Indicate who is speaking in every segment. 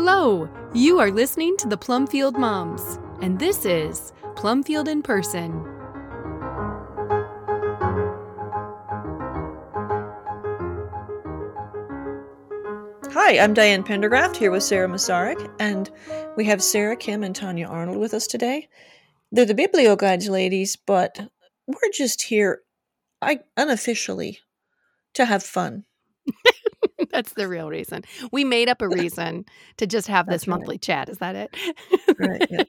Speaker 1: Hello! You are listening to the Plumfield Moms, and this is Plumfield in Person.
Speaker 2: Hi, I'm Diane Pendergraft here with Sarah Masaryk, and we have Sarah Kim and Tanya Arnold with us today. They're the Biblio Guides ladies, but we're just here I, unofficially to have fun.
Speaker 1: That's the real reason. We made up a reason to just have this
Speaker 2: right.
Speaker 1: monthly chat. Is that it?
Speaker 2: Right, yeah.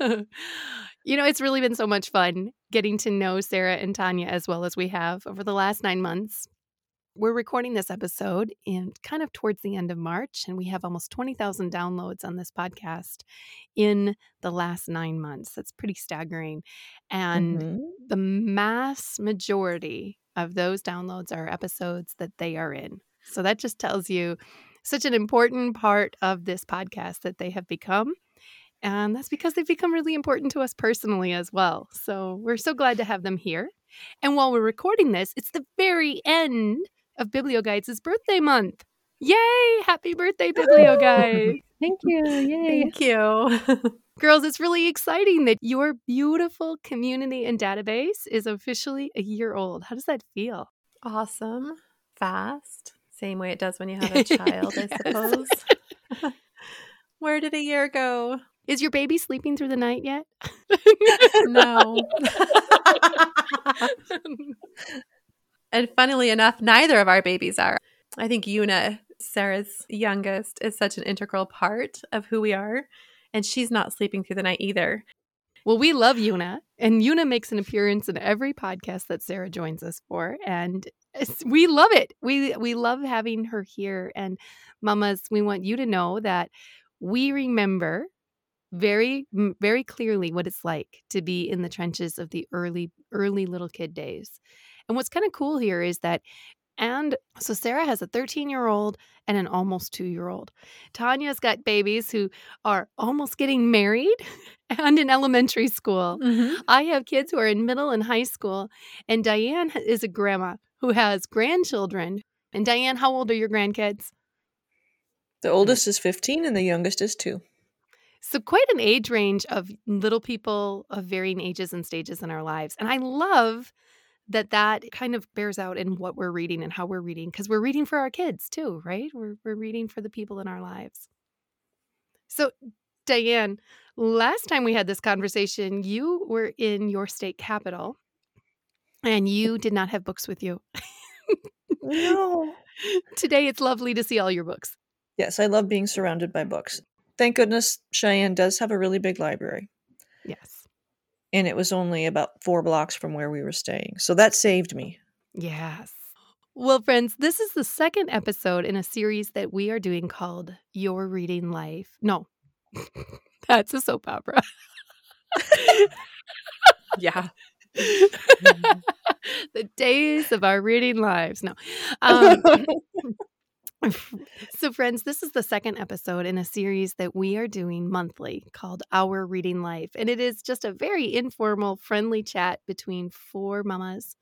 Speaker 1: you know, it's really been so much fun getting to know Sarah and Tanya as well as we have over the last nine months. We're recording this episode in kind of towards the end of March, and we have almost 20,000 downloads on this podcast in the last nine months. That's pretty staggering. And
Speaker 2: Mhm.
Speaker 1: the mass majority of those downloads are episodes that they are in. So that just tells you such an important part of this podcast that they have become. And that's because they've become really important to us personally as well. So we're so glad to have them here. And while we're recording this, it's the very end of Biblio Guides' birthday month. Yay! Happy birthday, Biblio Guide!
Speaker 3: Thank you. Yay.
Speaker 1: Thank you. Girls, it's really exciting that your beautiful community and database is officially a year old. How does that feel?
Speaker 3: awesome. Fast. Same way it does when you have a child, I suppose. Where did a year go?
Speaker 1: Is your baby sleeping through the night yet?
Speaker 3: No. and funnily enough, neither of our babies are. I think Una, Sarah's youngest, is such an integral part of who we are. And she's not sleeping through the night either.
Speaker 1: Well, we love Una, and Una makes an appearance in every podcast that Sarah joins us for, and we love it. We we love having her here. And mamas, we want you to know that we remember very very clearly what it's like to be in the trenches of the early early little kid days. And what's kind of cool here is that and so Sarah has a 13 year old and an almost two year old. Tanya's got babies who are almost getting married and in elementary school. Mm-hmm. I have kids who are in middle and high school, and Diane is a grandma who has grandchildren. And Diane, how old are your grandkids?
Speaker 2: The oldest is 15 and the youngest is 2.
Speaker 1: So, quite an age range of little people of varying ages and stages in our lives. And I love that that kind of bears out in what we're reading and how we're reading because we're reading for our kids too, right? We're, we're reading for the people in our lives. So, Diane, last time we had this conversation, you were in your state capital and you did not have books with you.
Speaker 2: No.
Speaker 1: Today, it's lovely to see all your books.
Speaker 2: Yes, I love being surrounded by books. Thank goodness Cheyenne does have a really big library,
Speaker 1: Yes.
Speaker 2: and it was only about four blocks from where we were staying. So that saved me.
Speaker 1: Yes. Well, friends, this is the second episode in a series that we are doing called Your Reading Life. No, that's a soap opera.
Speaker 3: Yeah.
Speaker 1: the days of our reading lives. No. Um, so, friends, this is the second episode in a series that we are doing monthly called Our Reading Life. And it is just a very informal, friendly chat between four mamas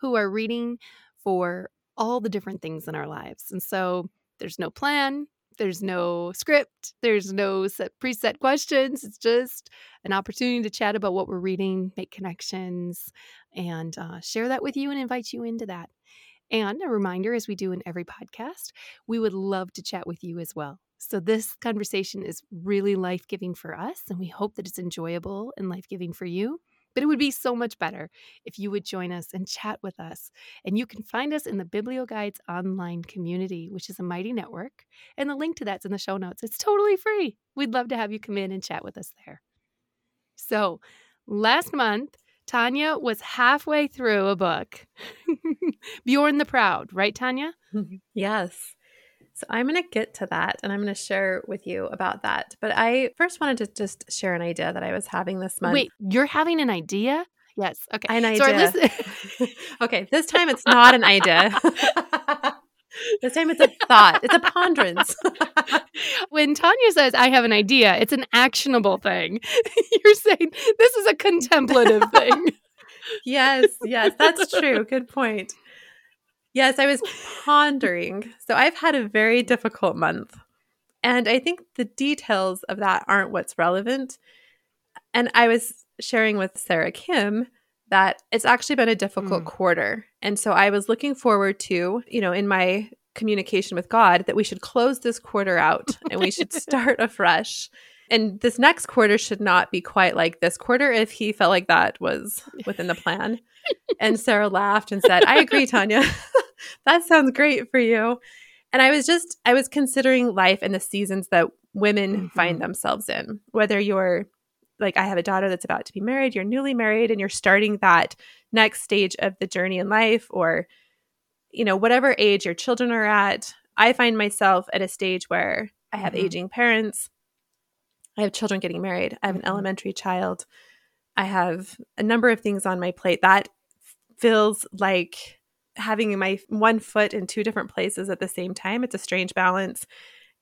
Speaker 1: who are reading for all the different things in our lives. And so there's no plan, there's no script, there's no set preset questions. It's just an opportunity to chat about what we're reading, make connections, and uh, share that with you and invite you into that. And a reminder, as we do in every podcast, we would love to chat with you as well. So, this conversation is really life giving for us, and we hope that it's enjoyable and life giving for you. But it would be so much better if you would join us and chat with us. And you can find us in the Biblio Guides online community, which is a mighty network. And the link to that's in the show notes. It's totally free. We'd love to have you come in and chat with us there. So, last month, Tanya was halfway through a book, Beorn the Proud, right, Tanya?
Speaker 3: Yes. So I'm going to get to that and I'm going to share with you about that. But I first wanted to just share an idea that I was having this month.
Speaker 1: Wait, you're having an idea? Yes. Okay.
Speaker 3: An idea.
Speaker 1: listen-
Speaker 3: okay, this time it's not an idea. this time it's a thought. It's a ponderance.
Speaker 1: when Tanya says, I have an idea, it's an actionable thing. You're saying this is a contemplative thing.
Speaker 3: yes, yes, that's true. Good point. Yes, I was pondering. So I've had a very difficult month. And I think the details of that aren't what's relevant. And I was sharing with Sarah Kim that it's actually been a difficult mm. quarter. And so I was looking forward to, you know, in my communication with God, that we should close this quarter out and we should start afresh. And this next quarter should not be quite like this quarter if he felt like that was within the plan. and Sarah laughed and said, I agree, Tanya. that sounds great for you. And I was just, I was considering life and the seasons that women mm-hmm. find themselves in, whether you're like, I have a daughter that's about to be married, you're newly married, and you're starting that next stage of the journey in life, or, you know, whatever age your children are at. I find myself at a stage where I have mm-hmm. aging parents, I have children getting married, I have an mm-hmm. elementary child, I have a number of things on my plate that feels like having my one foot in two different places at the same time. It's a strange balance.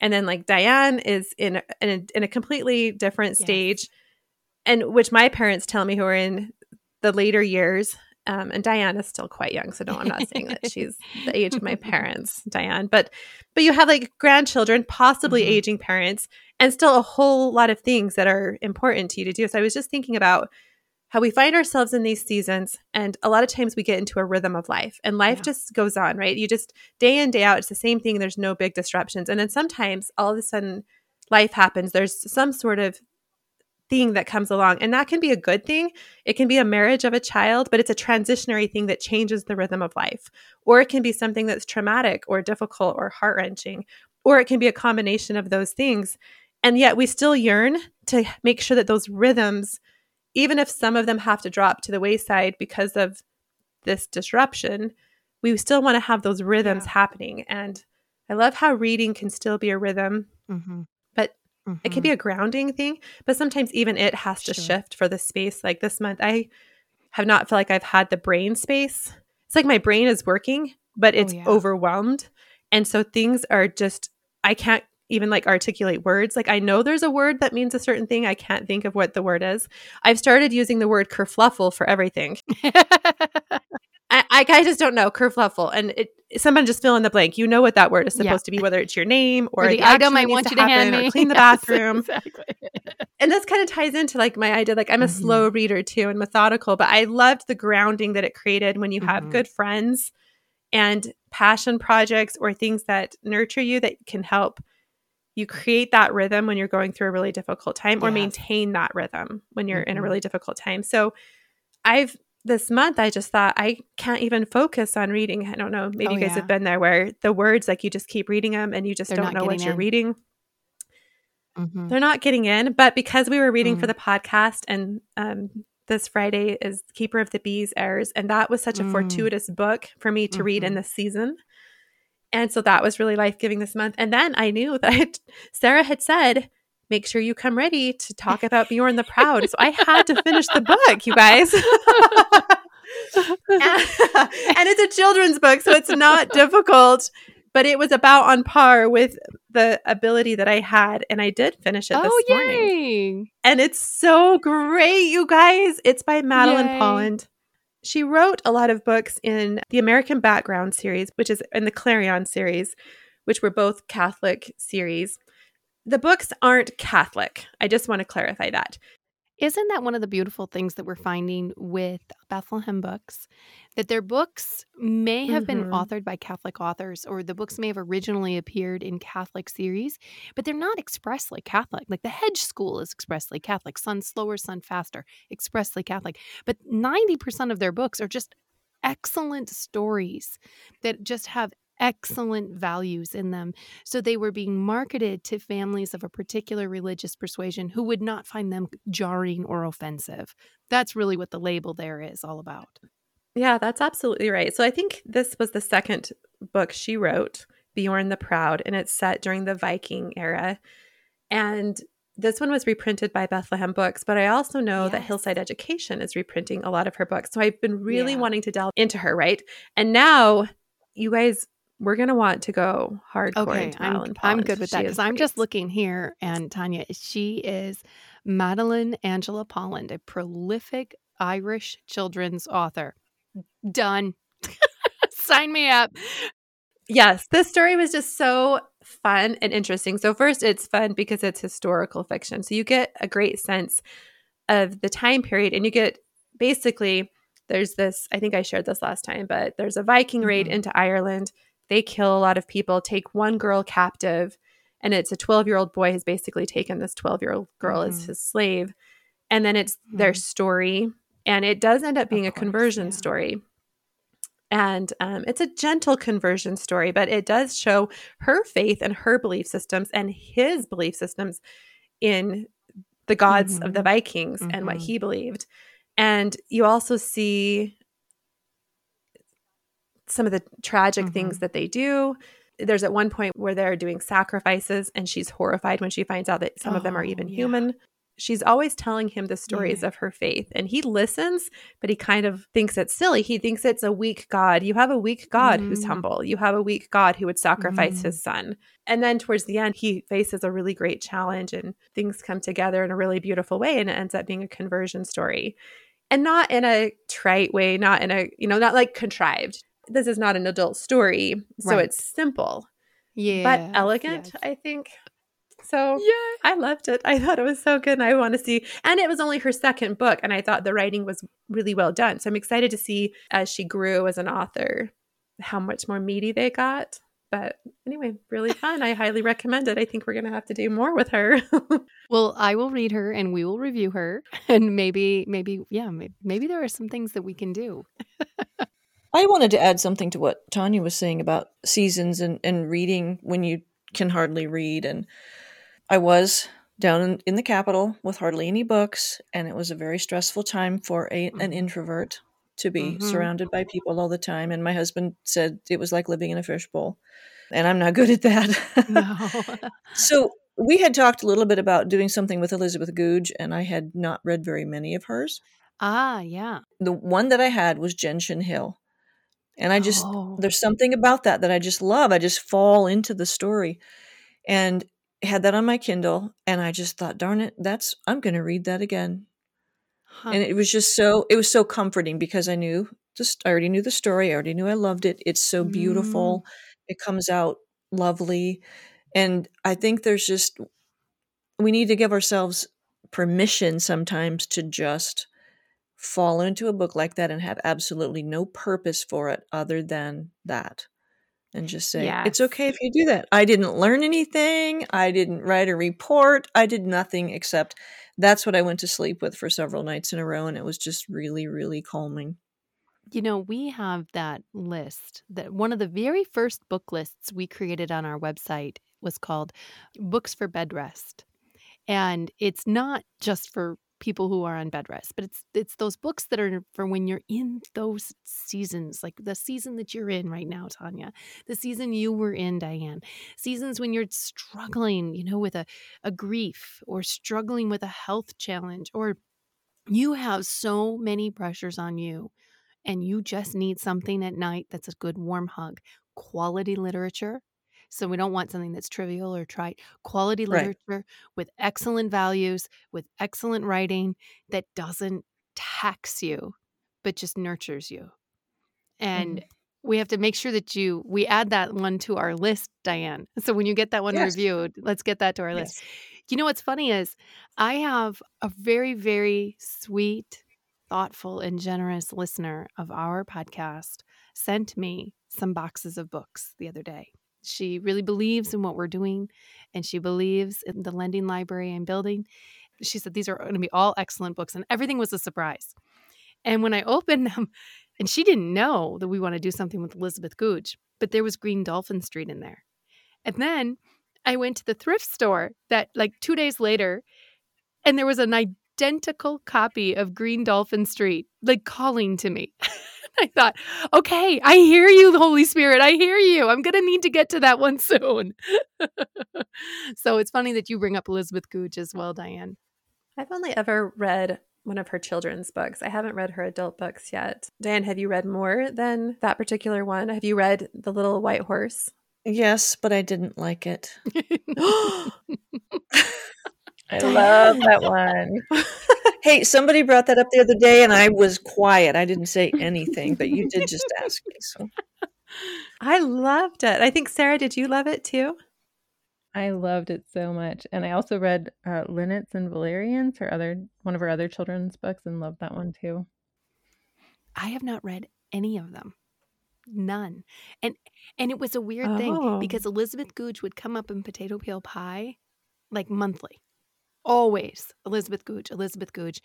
Speaker 3: And then like Diane is in in a, in a completely different stage, yes. and which my parents tell me who are in the later years. Um, and Diane is still quite young, so no, I'm not saying that she's the age of my parents, Diane. But but you have like grandchildren, possibly mm-hmm. aging parents, and still a whole lot of things that are important to you to do. So I was just thinking about how we find ourselves in these seasons and a lot of times we get into a rhythm of life and life yeah. just goes on right? You just day in day out it's the same thing there's no big disruptions and then sometimes all of a sudden life happens there's some sort of thing that comes along and that can be a good thing. It can be a marriage of a child but it's a transitionary thing that changes the rhythm of life. Or it can be something that's traumatic or difficult or heart-wrenching or it can be a combination of those things and yet we still yearn to make sure that those rhythms even if some of them have to drop to the wayside because of this disruption, we still want to have those rhythms yeah. happening. And I love how reading can still be a rhythm, mm-hmm. but mm-hmm. it can be mm-hmm. a grounding thing. But sometimes even it has to shift for the space. Like this month, I have not felt like I've had the brain space. It's like my brain is working, but oh, it's oh, yeah. overwhelmed. And so things are just, I can't even like articulate words. Like I know there's a word that means a certain thing. I can't think of what the word is. I've started using the word kerfluffle for everything. I, I, just don't know kerfluffle, and it, someone just fill in the blank. You know what that word is supposed yeah. to be, whether it's your name or, or the, the item I want you to, hand me, or clean the yes, bathroom. Exactly. and this kind of ties into like my idea. Like I'm a mm-hmm. slow reader too and methodical, but I loved the grounding that it created when you have mm-hmm. good friends and passion projects or things that nurture you that can help you create that rhythm when you're going through a really difficult time or maintain that rhythm when you're mm-hmm. in a mm-hmm. really difficult time. So I've this month I just thought I can't even focus on reading. I don't know, maybe oh, you guys yeah. have been there where the words like you just keep reading them and you just They're don't know what you're reading. Mm-hmm. They're not getting in, but because we were reading mm-hmm. for the podcast and um, this Friday is Keeper of the Bees airs, and that was such a mm. fortuitous book for me to read in mm-hmm. this season. And so that was really life giving this month. And then I knew that Sarah had said, make sure you come ready to talk about Beorn the Proud. So I had to finish the book, you guys. and it's a children's book, so it's not difficult, but it was about on par with the ability that I had. And I did finish it oh, this morning. And it's so great, you guys. It's by Madeleine Yay. Polland. She wrote a lot of books in the American Background series, which is in the Clarion series, which were both Catholic series. The books aren't Catholic. I just want to clarify that.
Speaker 1: Isn't that one of the beautiful things that we're finding with Bethlehem books? That their books may have mm-hmm. been authored by Catholic authors, or the books may have originally appeared in Catholic series, but they're not expressly Catholic. Like the Hedge School is expressly Catholic, Sun Slower, Sun Faster, expressly Catholic. But 90% of their books are just excellent stories that just have excellent values in them. So they were being marketed to families of a particular religious persuasion who would not find them jarring or offensive. That's really what the label there is all about.
Speaker 3: Yeah, that's absolutely right. So I think this was the second book she wrote, Beorn the Proud, and it's set during the Viking era. And this one was reprinted by Bethlehem Books, but I also know yes. that Hillside Education is reprinting a lot of her books. So I've been really yeah. wanting to delve into her, right? And now you guys we're gonna want to go hardcore okay,
Speaker 1: I'm, I'm, good with that because I'm just looking here, and Tanya, she is Madeleine Angela Polland, a prolific Irish children's author. Done. Sign me up.
Speaker 3: Yes, this story was just so fun and interesting. So, first, it's fun because it's historical fiction. So, you get a great sense of the time period, and you get basically there's this, I think I shared this last time, but there's a Viking raid
Speaker 1: Mhm.
Speaker 3: into Ireland. They kill a lot of people, take one girl captive, and it's a 12 year old boy has basically taken this 12 year old girl as
Speaker 1: Mhm.
Speaker 3: his slave. And then it's their
Speaker 1: Mhm.
Speaker 3: story. And it does end up being a conversion
Speaker 1: yeah.
Speaker 3: story. And um, it's a gentle conversion story, but it does show her faith and her belief systems and his belief systems in the gods of the
Speaker 1: Mhm.
Speaker 3: Vikings and what
Speaker 1: Mhm.
Speaker 3: he believed. And you also see some of the tragic things
Speaker 1: Mhm.
Speaker 3: that they do. There's at one point where they're doing sacrifices, and she's horrified when she finds out that some of them are
Speaker 1: Oh,
Speaker 3: even
Speaker 1: yeah.
Speaker 3: human. She's always telling him the stories
Speaker 1: Yeah.
Speaker 3: of her faith, and he listens, but he kind of thinks it's silly. He thinks it's a weak God. You have a weak God who's
Speaker 1: Mm.
Speaker 3: humble. You have a weak God who would sacrifice
Speaker 1: Mm.
Speaker 3: his son. And then towards the end, he faces a really great challenge, and things come together in a really beautiful way, and it ends up being a conversion story. And not in a trite way, not in a, you know, not like contrived. This is not an adult story. So
Speaker 1: Right.
Speaker 3: it's simple,
Speaker 1: Yeah.
Speaker 3: but elegant, I think. So
Speaker 1: Yeah.
Speaker 3: I loved it. I thought it was so good. And I want to see, and it was only her second book. And I thought the writing was really well done. So I'm excited to see as she grew as an author how much more meaty they got. But anyway, really fun. I highly recommend it. I think we're going to have to do more with her.
Speaker 1: Well, I will read her and we will review her and maybe maybe yeah, maybe, maybe there are some things that we can do.
Speaker 2: I wanted to add something to what Tanya was saying about seasons and, and reading when you can hardly read. And I was down in, in the capital with hardly any books, and it was a very stressful time for a, an
Speaker 1: Mhm.
Speaker 2: introvert to be
Speaker 1: Mhm.
Speaker 2: surrounded by people all the time. And my husband said it was like living in a fishbowl. And I'm not good at that.
Speaker 1: No.
Speaker 2: so we had talked a little bit about doing something with Elizabeth Goudge, and I had not read very many of hers.
Speaker 1: ah, yeah.
Speaker 2: The one that I had was Gentian Hill. And I just,
Speaker 1: Oh.
Speaker 2: there's something about that that I just love. I just fall into the story. And had that on my Kindle, and I just thought, darn it, that's, I'm going to read that again.
Speaker 1: Huh.
Speaker 2: And it was just so, it was so comforting because I knew, just, I already knew the story. I already knew I loved it. It's so beautiful. Mm. It comes out lovely. And I think there's just, we need to give ourselves permission sometimes to just fall into a book like that and have absolutely no purpose for it other than that. And just say, it's okay if you do that. I didn't learn anything. I didn't write a report. I did nothing except that's what I went to sleep with for several nights in a row. And it was just really, really calming.
Speaker 1: You know, we have that list that one of the very first book lists we created on our website was called Books for Bed Rest. And it's not just for people who are on bed rest, but it's it's those books that are for when you're in those seasons, like the season that you're in right now, Tanya, the season you were in, Diane, seasons when you're struggling, you know, with a, a grief or struggling with a health challenge, or you have so many pressures on you and you just need something at night that's a good warm hug. Quality literature. So we don't want something that's trivial or trite. Quality
Speaker 2: Right.
Speaker 1: literature with excellent values, with excellent writing that doesn't tax you, but just nurtures you. And mm-hmm. we have to make sure that you we add that one to our list, Diane. So when you get that one
Speaker 2: Yes.
Speaker 1: reviewed, let's get that to our list. You know what's funny is I have a very, very sweet, thoughtful, and generous listener of our podcast sent me some boxes of books the other day. She really believes in what we're doing and she believes in the lending library I'm building. She said these are going to be all excellent books and everything was a surprise. And when I opened them, and she didn't know that we want to do something with Elizabeth Goudge, but there was Green Dolphin Street in there. And then I went to the thrift store that like two days later, and there was an identical copy of Green Dolphin Street, like calling to me. I thought, okay, I hear you, Holy Spirit. I hear you. I'm going to need to get to that one soon. so it's funny that you bring up Elizabeth Goudge as well, Diane.
Speaker 3: I've only ever read one of her children's books. I haven't read her adult books yet. Diane, have you read more than that particular one? Have you read The Little White Horse?
Speaker 2: Yes, but I didn't like it.
Speaker 4: I love that one.
Speaker 2: Hey, somebody brought that up the other day, and I was quiet. I didn't say anything, but you did just ask me. So
Speaker 3: I loved it. I think Sarah, did you love it too?
Speaker 5: I loved it so much. And I also read uh, Linnets and Valerians, her other one of her other children's books, and loved that one too.
Speaker 1: I have not read any of them. None. And and it was a weird thing
Speaker 3: Oh.
Speaker 1: because Elizabeth Goudge would come up in potato peel pie like monthly. Always Elizabeth Goudge, Elizabeth Goudge.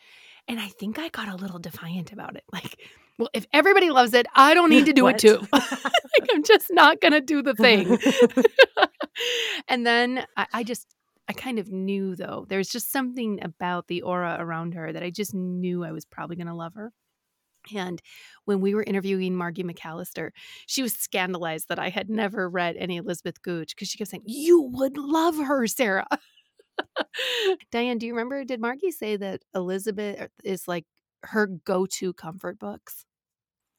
Speaker 1: And I think I got a little defiant about it. Like, well, if everybody loves it, I don't need to do it too. like, I'm just not going to do the thing. and then I, I just, I kind of knew though, there's just something about the aura around her that I just knew I was probably going to love her. And when we were interviewing Margie McAllister, she was scandalized that I had never read any Elizabeth Goudge because she kept saying, You would love her, Sarah. Diane, do you remember? Did Margie say that Elizabeth uh, is like her go to comfort books?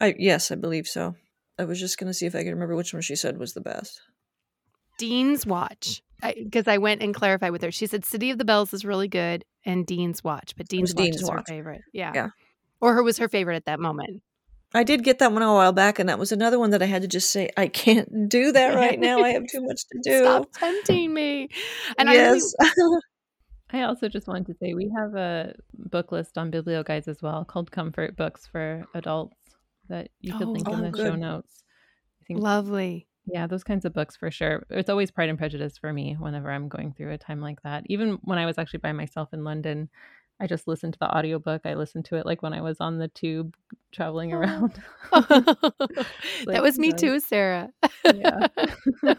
Speaker 2: I yes, I believe so. I was just gonna see if I could remember which one she said was the best.
Speaker 1: Dean's Watch. Because I, went and clarified with her. She said City of the Bells is really good and Dean's Watch, but Dean's Watch
Speaker 2: Dean's
Speaker 1: is her favorite. Yeah.
Speaker 2: Yeah.
Speaker 1: Or her was her favorite at that moment.
Speaker 2: I did get that one a while back, and that was another one that I had to just say I can't do that right now. I have too much to do.
Speaker 1: Stop tempting me. And I
Speaker 2: yes,
Speaker 1: really,
Speaker 5: I also just wanted to say we have a book list on Biblioguides as well called Comfort Books for Adults that you could
Speaker 1: Oh,
Speaker 5: link
Speaker 2: oh,
Speaker 5: in the show notes. I think
Speaker 1: lovely.
Speaker 5: Yeah, those kinds of books for sure. It's always Pride and Prejudice for me whenever I'm going through a time like that. Even when I was actually by myself in London, I just listened to the audiobook. I listened to it like when I was on the tube traveling
Speaker 1: Oh.
Speaker 5: around.
Speaker 1: that was me too, Sarah.
Speaker 5: Yeah.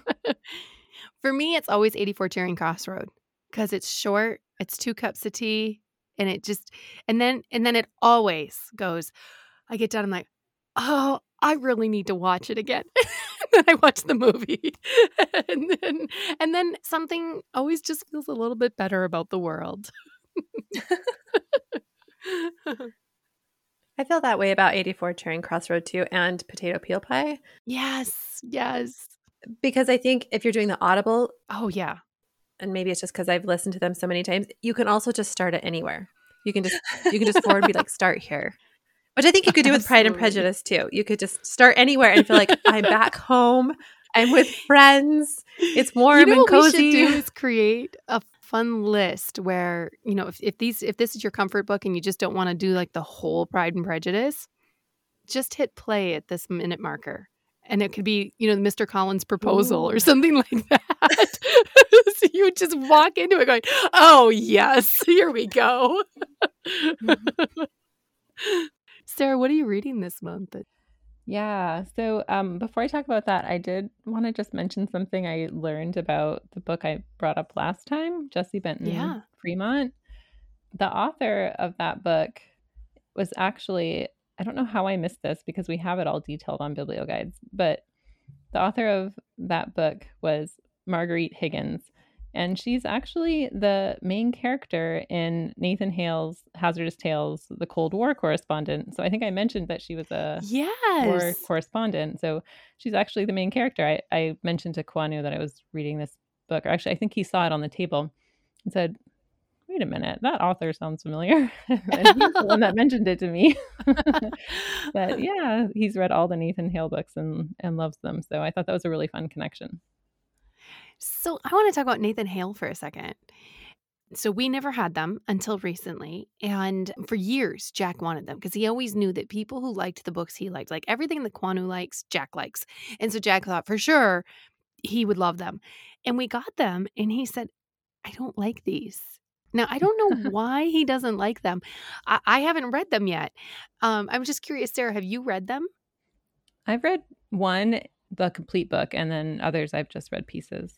Speaker 1: For me, it's always 84 Charing Cross Road because it's short, it's two cups of tea, and it just, and then, and then it always goes, I get done, I'm like, oh, I really need to watch it again. then I watch the movie. and then, and then something always just feels a little bit better about the world.
Speaker 3: I feel that way about 84 Charing Cross Road too and Potato Peel Pie
Speaker 1: yes, yes.
Speaker 3: because I think if you're doing the Audible,
Speaker 1: Oh, yeah.
Speaker 3: and maybe it's just because I've listened to them so many times, you can also just start it anywhere. You can just you can just forward and be like, start here. Which I think you could do with Pride and Prejudice too. You could just start anywhere and feel like I'm back home. I'm with friends. It's warm
Speaker 1: you know
Speaker 3: and
Speaker 1: what
Speaker 3: cozy.
Speaker 1: we should do is create a fun list where you know if, if these if this is your comfort book and you just don't want to do like the whole pride and prejudice just hit play at this minute marker. And it could be you know mr collins proposal or something like that. So you just walk into it going oh yes here we go. Mm-hmm. Sarah what are you reading this month
Speaker 5: Yeah. So um, before I talk about that, I did want to just mention something I learned about the book I brought up last time, Jessie Benton
Speaker 1: Yeah.
Speaker 5: Fremont. The author of that book was actually, I don't know how I missed this because we have it all detailed on Biblioguides, but the author of that book was Marguerite Higgins. And she's actually the main character in Nathan Hale's Hazardous Tales, the Cold War correspondent. So I think I mentioned that she was a war correspondent. So she's actually the main character. I, I mentioned to Kwanu that I was reading this book, or actually, I think he saw it on the table and said, Wait a minute, that author sounds familiar. and he's the one that mentioned it to me. but yeah, he's read all the Nathan Hale books and, and loves them. So I thought that was a really fun connection.
Speaker 1: So I want to talk about Nathan Hale for a second. So we never had them until recently. And for years, Jack wanted them because he always knew that people who liked the books he liked, like everything that Kwanu likes, Jack likes. And so Jack thought for sure he would love them. And we got them and he said, I don't like these. Now, I don't know why he doesn't like them. I, I haven't read them yet. Um, I'm just curious, Sarah, have you read them?
Speaker 5: I've read one, the complete book, and then others I've just read pieces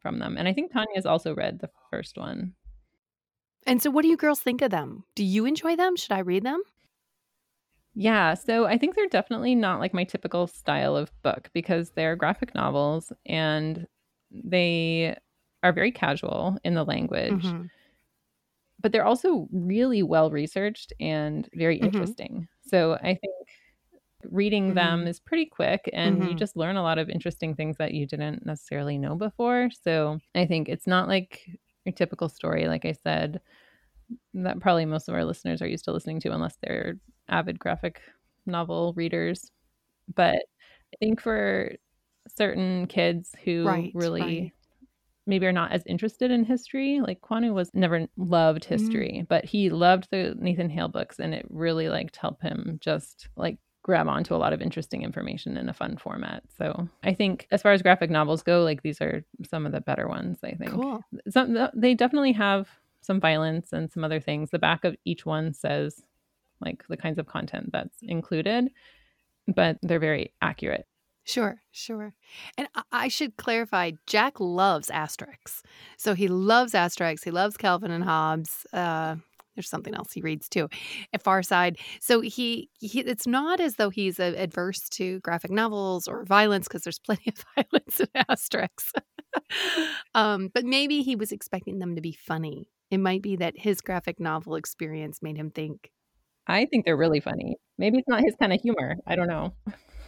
Speaker 5: from them. And I think Tanya's also read the first one.
Speaker 1: And so what do you girls think of them? Do you enjoy them? Should I read them?
Speaker 5: Yeah, so I think they're definitely not like my typical style of book because they're graphic novels and they are very casual in the language,
Speaker 1: Mhm.
Speaker 5: but they're also really well researched and very
Speaker 1: Mhm.
Speaker 5: interesting. So I think reading them
Speaker 1: Mhm.
Speaker 5: is pretty quick and you
Speaker 1: Mhm.
Speaker 5: just learn a lot of interesting things that you didn't necessarily know before. So I think it's not like your typical story, like I said, that probably most of our listeners are used to listening to unless they're avid graphic novel readers. But I think for certain kids who
Speaker 1: Right,
Speaker 5: really
Speaker 1: right.
Speaker 5: maybe are not as interested in history. Like Kwanu was never loved history, mm. but he loved the Nathan Hale books and it really like helped him just like grab onto a lot of interesting information in a fun format. So I think as far as graphic novels go, like these are some of the better ones, I think.
Speaker 1: Cool.
Speaker 5: Some they definitely have some violence and some other things. The back of each one says like the kinds of content that's included, but they're very accurate.
Speaker 1: Sure, sure. And I should clarify Jack loves Asterix. So he loves Asterix. He loves Calvin and Hobbes. Uh, there's something else he reads too, at Far Side. So he, he it's not as though he's adverse to graphic novels or violence because there's plenty of violence in Asterix. um, but maybe he was expecting them to be funny. It might be that his graphic novel experience made him think.
Speaker 5: I think they're really funny. Maybe it's not his kind of humor. I don't know.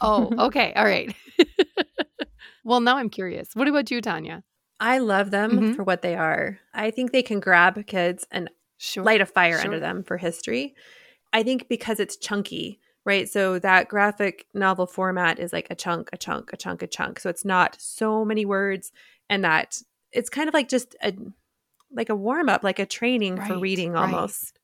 Speaker 1: Oh, okay. All right. well, now I'm curious. What about you, Tanya?
Speaker 3: I love them mm-hmm. for what they are. I think they can grab kids and sure. light a fire sure. under them for history. I think because it's chunky, right? So that graphic novel format is like a chunk, a chunk, a chunk, a chunk. So it's not so many words and that it's kind of like just a like a warm up, like a training right, for reading almost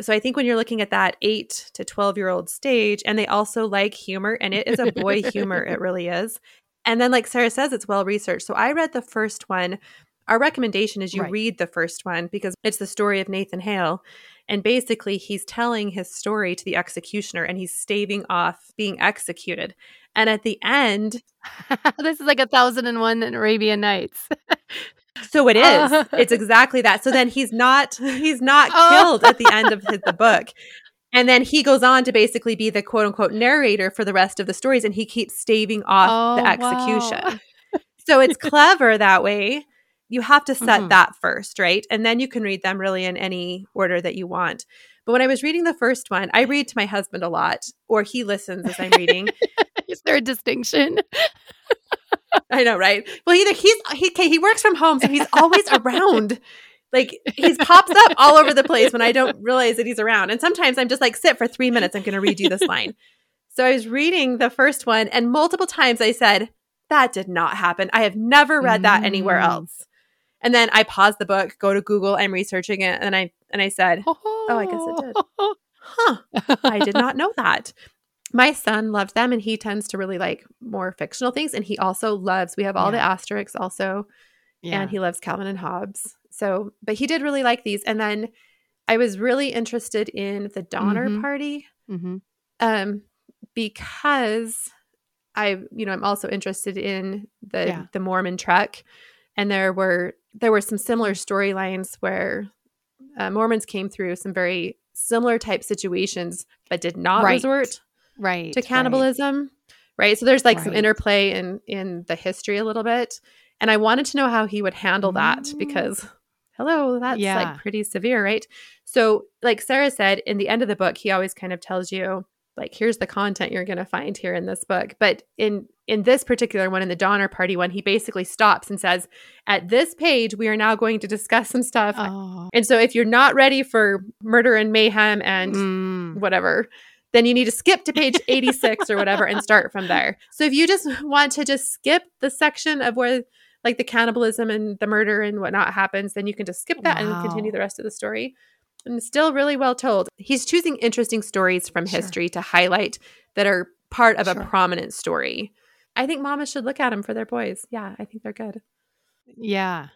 Speaker 3: so I think when you're looking at that 8 to 12 year old stage and they also like humor and it is a boy humor it really is. And then like Sarah says it's well researched. So I read the first one. Our recommendation is you right. read the first one because it's the story of Nathan Hale and basically he's telling his story to the executioner and he's staving off being executed. And at the end,
Speaker 1: this is like a thousand and one Arabian Nights.
Speaker 3: So it is. It's exactly that. So then he's not he's not oh. killed at the end of his, the book. And then he goes on to basically be the quote unquote narrator for the rest of the stories and he keeps staving off oh, the execution. Wow. so it's clever that way. You have to set mm-hmm. that first, right? And then you can read them really in any order that you want. But when I was reading the first one, I read to my husband a lot, or he listens as I'm reading.
Speaker 1: Is there a distinction?
Speaker 3: I know, right? Well, either he's he he works from home, so he's always around. Like he pops up all over the place when I don't realize that he's around. And sometimes I'm just like, sit for three minutes. I'm going to read you this line. So I was reading the first one, and multiple times I said, "That did not happen. I have never read that mm. anywhere else." And then I paused the book, go to Google, I'm researching it, and I and I said, "Oh, I guess it did." Huh? I did not know that my son loves them and he tends to really like more fictional things and he also loves we have all yeah. the asterix also yeah. and he loves calvin and hobbes so but he did really like these and then i was really interested in the donner mm-hmm. party mm-hmm. um because i you know i'm also interested in the yeah. the mormon trek and there were there were some similar storylines where uh, mormons came through some very similar type situations but did not right. resort
Speaker 1: right
Speaker 3: to cannibalism right, right? so there's like right. some interplay in in the history a little bit and i wanted to know how he would handle that mm. because hello that's yeah. like pretty severe right so like sarah said in the end of the book he always kind of tells you like here's the content you're going to find here in this book but in in this particular one in the donner party one he basically stops and says at this page we are now going to discuss some stuff oh. and so if you're not ready for murder and mayhem and mm. whatever then you need to skip to page 86 or whatever and start from there. So if you just want to just skip the section of where like the cannibalism and the murder and whatnot happens, then you can just skip that wow. and continue the rest of the story. And still really well told. He's choosing interesting stories from sure. history to highlight that are part of sure. a prominent story. I think mamas should look at them for their boys. Yeah, I think they're good.
Speaker 1: Yeah.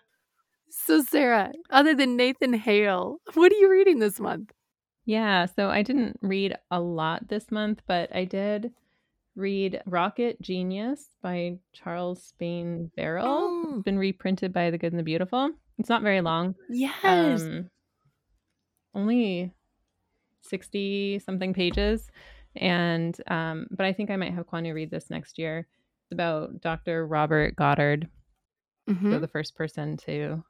Speaker 1: So, Sarah, other than Nathan Hale, what are you reading this month?
Speaker 5: Yeah, so I didn't read a lot this month, but I did read Rocket Genius by Charles Spain Verral. Oh. It's been reprinted by The Good and the Beautiful. It's not very long.
Speaker 1: Yes. Um,
Speaker 5: only 60 something pages. And, um, but I think I might have Kwanu read this next year. About Dr. Robert Goddard. Mm-hmm. So the first person to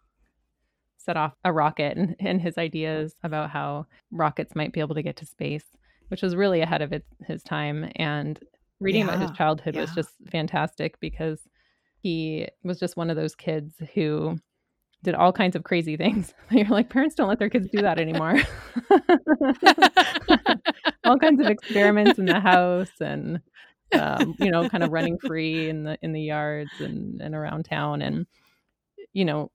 Speaker 5: set off a rocket and, and his ideas about how rockets might be able to get to space, which was really ahead of it, his time. And reading yeah, about his childhood yeah. was just fantastic because he was just one of those kids who did all kinds of crazy things. You're like, parents don't let their kids do that anymore. all kinds of experiments in the house and um, you know, kind of running free in the in the yards and, and around town. And you know,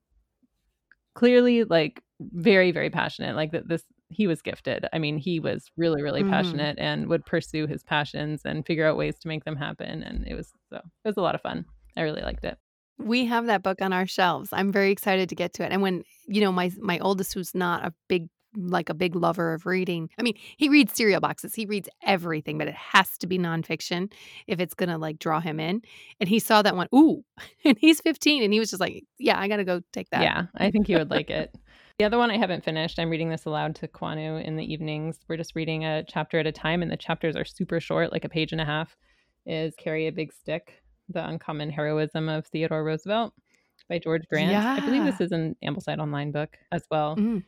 Speaker 5: clearly like very, very passionate. Like that this he was gifted. I mean, he was really, really
Speaker 1: Mhm.
Speaker 5: passionate and would pursue his passions and figure out ways to make them happen. And it was so it was a lot of fun. I really liked it.
Speaker 1: We have that book on our shelves. I'm very excited to get to it. And when, you know, my my oldest who's not a big like a big lover of reading. I mean, he reads cereal boxes. He reads everything, but it has to be nonfiction if it's gonna like draw him in. And he saw that one, ooh, and he's 15 and he was just like, Yeah, I gotta go take that.
Speaker 5: Yeah, I think you would like it. The other one I haven't finished. I'm reading this aloud to Kwanu in the evenings. We're just reading a chapter at a time, and the chapters are super short, like a page and a half. Is Carry a Big Stick, The Uncommon Heroism of Theodore Roosevelt by George Grant. Yeah. I believe this is an Ambleside Online book as well.
Speaker 1: Mm.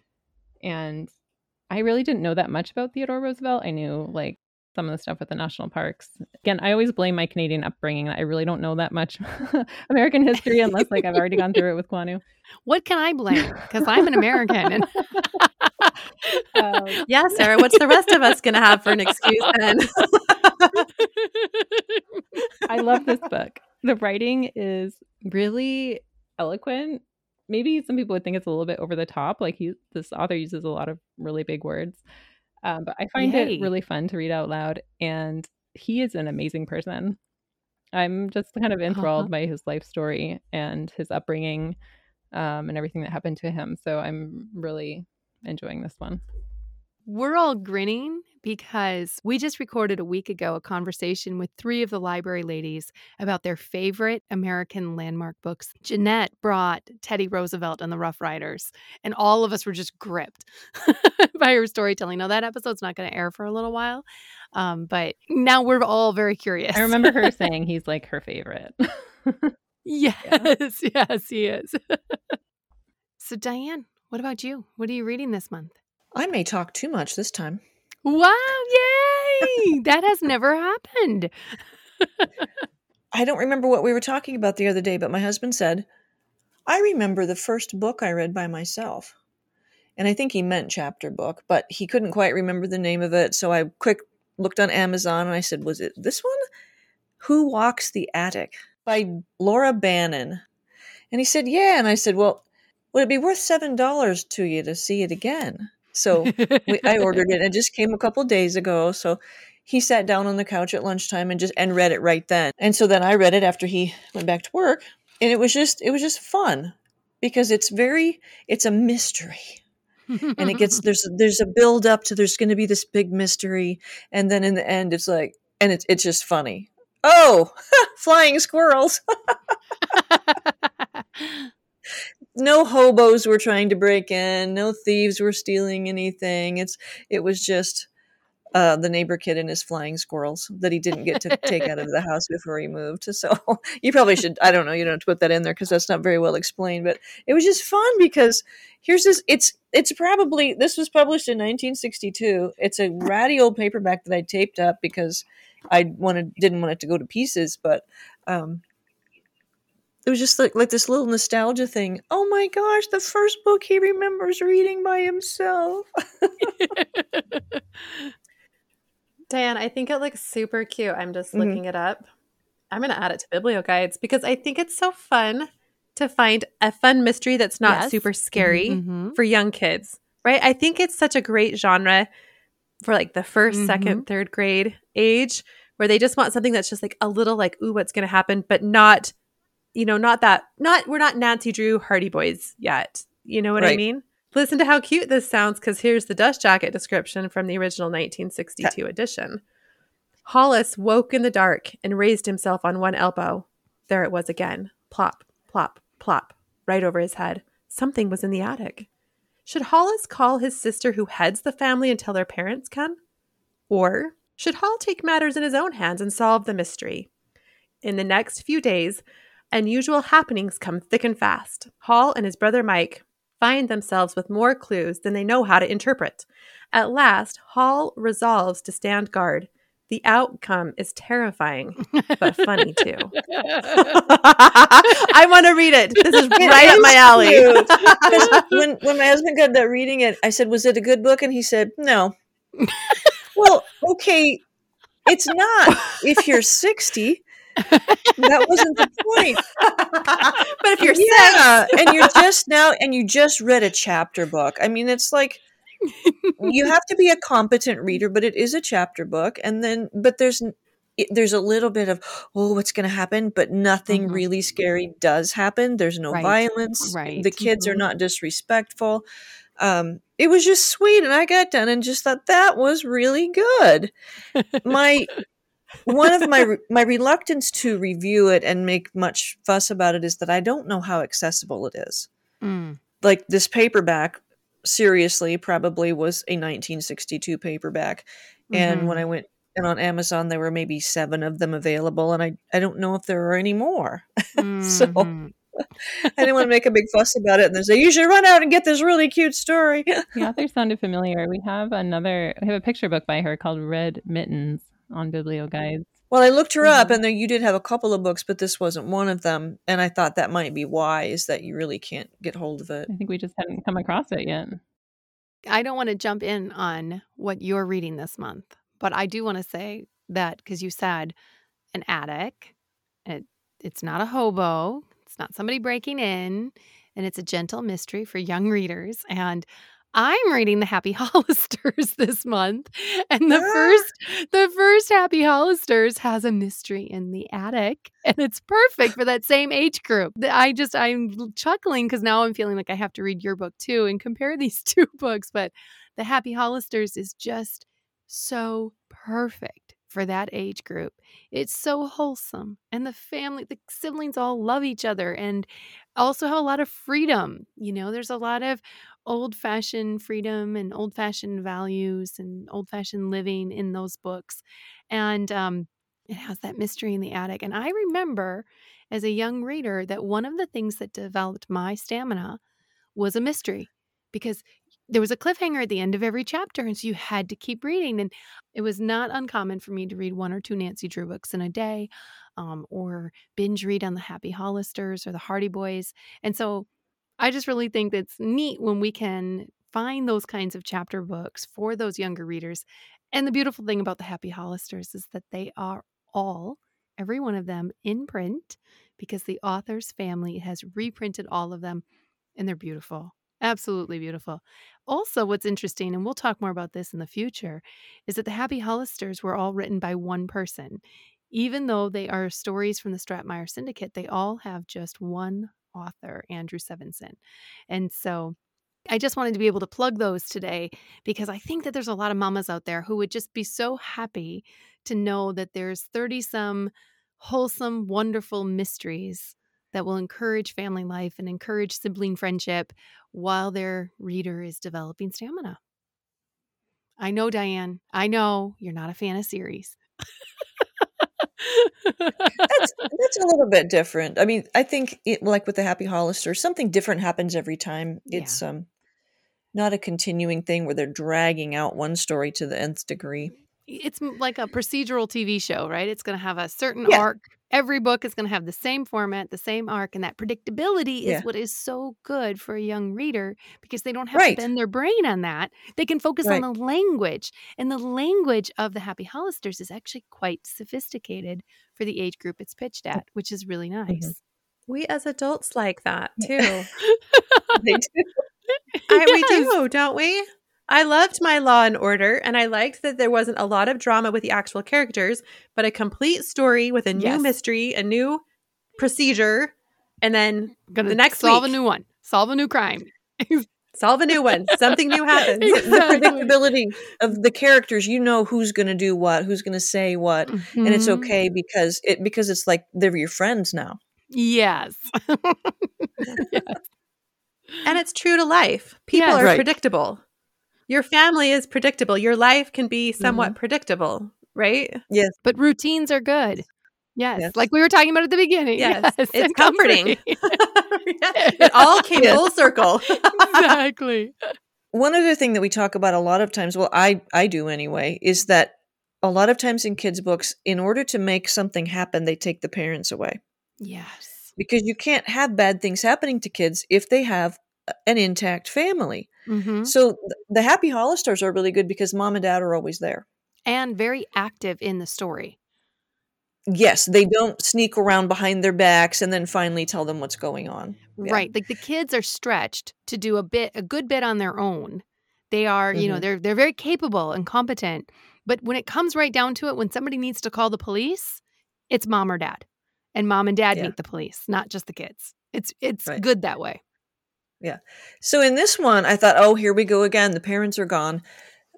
Speaker 5: And I really didn't know that much about Theodore Roosevelt. I knew like some of the stuff with the national parks. Again, I always blame my Canadian upbringing. I really don't know that much American history unless like I've already gone through it with Kwanu.
Speaker 1: What can I blame? Because I'm an American and
Speaker 5: Um,
Speaker 3: Yeah, Sarah, what's the rest of us going to have for an excuse then?
Speaker 5: I love this book. The writing is really eloquent. Maybe some people would think it's a little bit over the top. Like he, this author uses a lot of really big words, um, but I find
Speaker 1: Yay.
Speaker 5: it really fun to read out loud. And he is an amazing person. I'm just kind of enthralled
Speaker 1: Uh-huh.
Speaker 5: by his life story and his upbringing, um, and everything that happened to him. So I'm really enjoying this one.
Speaker 1: We're all grinning because we just recorded a week ago a conversation with three of the library ladies about their favorite American landmark books. Jeanette brought Teddy Roosevelt and the Rough Riders, and all of us were just gripped by her storytelling. Now, that episode's not going to air for a little while, um, but now we're all very curious.
Speaker 5: I remember her saying he's like her favorite.
Speaker 1: yes, yes, he is. so, Diane, what about you? What are you reading this month?
Speaker 2: I may talk too much this time.
Speaker 1: Wow, yay! that has never happened.
Speaker 2: I don't remember what we were talking about the other day, but my husband said, I remember the first book I read by myself. And I think he meant chapter book, but he couldn't quite remember the name of it. So I quick looked on Amazon and I said, Was it this one? Who Walks the Attic by Laura Bannon. And he said, Yeah. And I said, Well, would it be worth $7 to you to see it again? So we, I ordered it. It just came a couple days ago. So he sat down on the couch at lunchtime and just and read it right then. And so then I read it after he went back to work, and it was just it was just fun because it's very it's a mystery. And it gets there's there's a build up to there's going to be this big mystery and then in the end it's like and it's it's just funny. Oh, flying squirrels. No hobos were trying to break in. No thieves were stealing anything. It's it was just uh, the neighbor kid and his flying squirrels that he didn't get to take out of the house before he moved. So you probably should i don't know you don't have to put that in there because that's not very well explained but it was just fun because here's this it's it's probably this was published in 1962 it's a ratty old paperback that i taped up because i wanted didn't want it to go to pieces but um it was just like like this little nostalgia thing. Oh my gosh, the first book he remembers reading by himself.
Speaker 3: Diane, I think it looks super cute. I'm just
Speaker 2: Mhm.
Speaker 3: looking it up. I'm going to add it to Biblio Guides because I think it's so fun to find a fun mystery that's not
Speaker 1: Yes.
Speaker 3: super scary
Speaker 1: Mhm.
Speaker 3: for young kids, right? I think it's such a great genre for like the 1st second, third grade age where they just want something that's just like a little like, ooh, what's going to happen, but not, you know, not that, not, we're not Nancy Drew Hardy Boys yet. You know what I mean? Listen to how cute this sounds because here's the dust jacket description from the original 1962 edition. Hollis woke in the dark and raised himself on one elbow. There it was again. Plop, plop, plop, right over his head. Something was in the attic. Should Hollis call his sister who heads the family until their parents come? Or should Hall take matters in his own hands and solve the mystery? In the next few days, unusual happenings come thick and fast. Hall and his brother Mike find themselves with more clues than they know how to interpret. At last, Hall resolves to stand guard. The outcome is terrifying, but funny too. I want to read it. This is
Speaker 2: It
Speaker 3: right up
Speaker 2: is
Speaker 3: my alley.
Speaker 2: cute. 'Cause when when my husband got that reading it, I said, "Was it a good book?" And he said, "No." well, okay, it's not. If you're sixty, that wasn't the point.
Speaker 3: but if you're
Speaker 2: yeah, and you're just now, and you just read a chapter book. I mean, it's like you have to be a competent reader, but it is a chapter book, and then but there's there's a little bit of oh what's going to happen but nothing
Speaker 1: Mhm.
Speaker 2: really scary does happen there's no
Speaker 1: Right.
Speaker 2: violence
Speaker 1: Right.
Speaker 2: the kids are
Speaker 1: Mhm.
Speaker 2: not disrespectful um it was just sweet and i got done and just thought that was really good my one of my my reluctance to review it and make much fuss about it is that i don't know how accessible it is
Speaker 1: Mm.
Speaker 2: like this paperback seriously probably was a 1962 paperback and
Speaker 1: Mhm.
Speaker 2: when i went and on amazon there were maybe seven of them available and i, I don't know if there are any more so
Speaker 1: Mhm.
Speaker 2: i didn't want to make a big fuss about it and they say you should run out and get this really cute story
Speaker 5: The author sounded familiar. We have another, we have a picture book by her called Red Mittens on Biblioguides.
Speaker 2: well i looked her up
Speaker 1: Mhm.
Speaker 2: and there you did have a couple of books but this wasn't one of them and i thought that might be why is that you really can't get hold of it
Speaker 5: I think we just hadn't come across it yet.
Speaker 1: I don't want to jump in on what you're reading this month, but I do want to say that because you said an attic, it, it's not a hobo, it's not somebody breaking in, and it's a gentle mystery for young readers. And I'm reading the Happy Hollisters this month, and the
Speaker 2: Ah.
Speaker 1: first the first Happy Hollisters has a mystery in the attic, and it's perfect for that same age group. I just I'm chuckling because now I'm feeling like I have to read your book too and compare these two books. But the Happy Hollisters is just so perfect for that age group. It's so wholesome, and the family, the siblings all love each other, and also have a lot of freedom. You know, there's a lot of old fashioned freedom and old fashioned values and old fashioned living in those books. And um, it has that mystery in the attic. And I remember as a young reader that one of the things that developed my stamina was a mystery because there was a cliffhanger at the end of every chapter. And so you had to keep reading. And it was not uncommon for me to read one or two Nancy Drew books in a day um, or binge read on the Happy Hollisters or the Hardy Boys. And so I just really think that's neat when we can find those kinds of chapter books for those younger readers. And the beautiful thing about the Happy Hollisters is that they are all, every one of them, in print because the author's family has reprinted all of them and they're beautiful. Absolutely beautiful. Also, what's interesting, and we'll talk more about this in the future, is that the Happy Hollisters were all written by one person. Even though they are stories from the Stratemeyer Syndicate, they all have just one author, Andrew Svenson. And so I just wanted to be able to plug those today because I think that there's a lot of mamas out there who would just be so happy to know that there's 30 some wholesome, wonderful mysteries that will encourage family life and encourage sibling friendship while their reader is developing stamina. I know, Diane. I know you're not a fan of series.
Speaker 2: that's that's a little bit different. I mean, I think it, like with the Happy Hollister, something different happens every time.
Speaker 1: Yeah.
Speaker 2: It's um not a continuing thing where they're dragging out one story to the nth degree.
Speaker 1: It's like a procedural TV show, right? It's going to have a certain
Speaker 2: Yeah.
Speaker 1: arc. Every book is going to have the same format, the same arc, and that predictability
Speaker 2: Yeah.
Speaker 1: is what is so good for a young reader because they don't have
Speaker 2: Right.
Speaker 1: to bend their brain on that. They can focus on the language, and the language of the Happy Hollisters is actually quite sophisticated for the age group it's pitched mm. at, which is really mm-hmm. nice.
Speaker 3: we as adults like that too.
Speaker 2: They do.
Speaker 3: I, we do, don't we? I loved my Law and Order, and I liked that there wasn't a lot of drama with the actual characters, but a complete story with a new
Speaker 1: Yes.
Speaker 3: mystery, a new procedure, and then
Speaker 1: Gonna
Speaker 3: The next
Speaker 1: solve
Speaker 3: week.
Speaker 1: a new one, solve a new crime.
Speaker 3: solve a new one. Something new happens.
Speaker 2: the predictability of the characters. You know who's going to do what, who's going to say what, and it's
Speaker 1: Mhm.
Speaker 2: okay because it because it's like they're your friends now.
Speaker 1: Yes.
Speaker 3: and it's true to life. People
Speaker 1: Yes.
Speaker 3: are
Speaker 2: Right.
Speaker 3: predictable. Your family is predictable. Your life can be somewhat
Speaker 1: Mm-hmm.
Speaker 3: predictable, right?
Speaker 2: Yes,
Speaker 1: but routines are good. Yes,
Speaker 2: Yes.
Speaker 1: like we were talking about at the beginning.
Speaker 3: Yes, it's
Speaker 1: and
Speaker 3: comforting. it all came
Speaker 2: Yes.
Speaker 3: full circle.
Speaker 1: exactly.
Speaker 2: one other thing that we talk about a lot of times well i i do anyway is that a lot of times in kids books in order to make something happen they take the parents away
Speaker 1: Yes.
Speaker 2: because you can't have bad things happening to kids if they have an intact family
Speaker 1: hmm
Speaker 2: so th- the happy hollisters are really good because mom and dad are always there
Speaker 1: And very active in the story.
Speaker 2: Yes, they don't sneak around behind their backs and then finally tell them what's going on. Yeah.
Speaker 1: Right. Like the kids are stretched to do a bit a good bit on their own. They are, you know,
Speaker 2: Mhm.
Speaker 1: they're they're very capable and competent. But when it comes right down to it, when somebody needs to call the police, it's mom or dad. And mom and dad
Speaker 2: Yeah.
Speaker 1: meet the police, not just the kids. It's it's
Speaker 2: Right.
Speaker 1: good that way.
Speaker 2: So in this one, I thought, oh, here we go again. The parents are gone.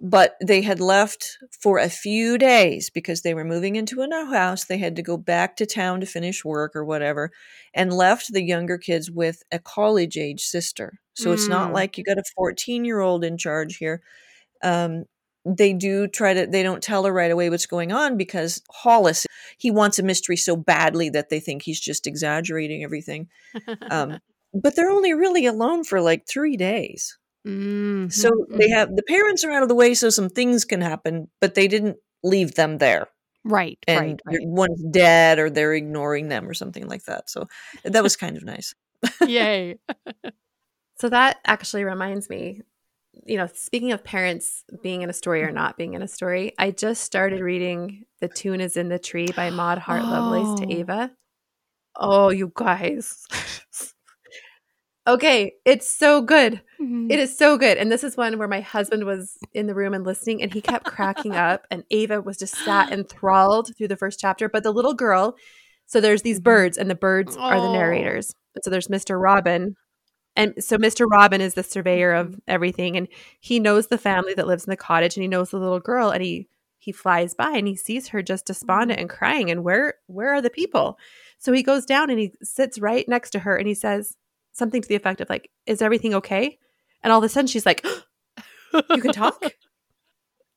Speaker 2: But they had left for a few days because they were moving into a new house. They had to go back to town to finish work or whatever and left the younger kids with a college age sister. So it's not
Speaker 1: Mm.
Speaker 2: like you got a 14 year old in charge here. Um, they do try to, they don't tell her right away what's going on because Hollis, he wants a mystery so badly that they think he's just exaggerating everything. Um, but they're only really alone for like three days.
Speaker 1: Mhm,
Speaker 2: So they
Speaker 1: mhm.
Speaker 2: have the parents are out of the way, so some things can happen, but they didn't leave them there.
Speaker 1: right,
Speaker 2: And
Speaker 1: right, right.
Speaker 2: one's dead, or they're ignoring them, or something like that. So that was kind of nice.
Speaker 1: Yay.
Speaker 3: So that actually reminds me, you know, speaking of parents being in a story or not being in a story, I just started reading The Tune is in the Tree by Maud Hart Lovelace
Speaker 1: Oh.
Speaker 3: to Ava. Oh, you guys. okay, it's so good.
Speaker 1: Mhm.
Speaker 3: It is so good. And this is one where my husband was in the room and listening, and he kept cracking up. And Ava was just sat enthralled through the first chapter. But the little girl, so there's these mm-hmm. birds, and the birds are the
Speaker 1: Oh.
Speaker 3: narrators. So there's Mr. Robin. And so Mr. Robin is the surveyor of mm-hmm. everything. And he knows the family that lives in the cottage, and he knows the little girl. And he he flies by and he sees her just despondent mm-hmm. and crying. And where where are the people? So he goes down and he sits right next to her and he says something to the effect of like, "Is everything okay?" And all of a sudden she's like, You can talk?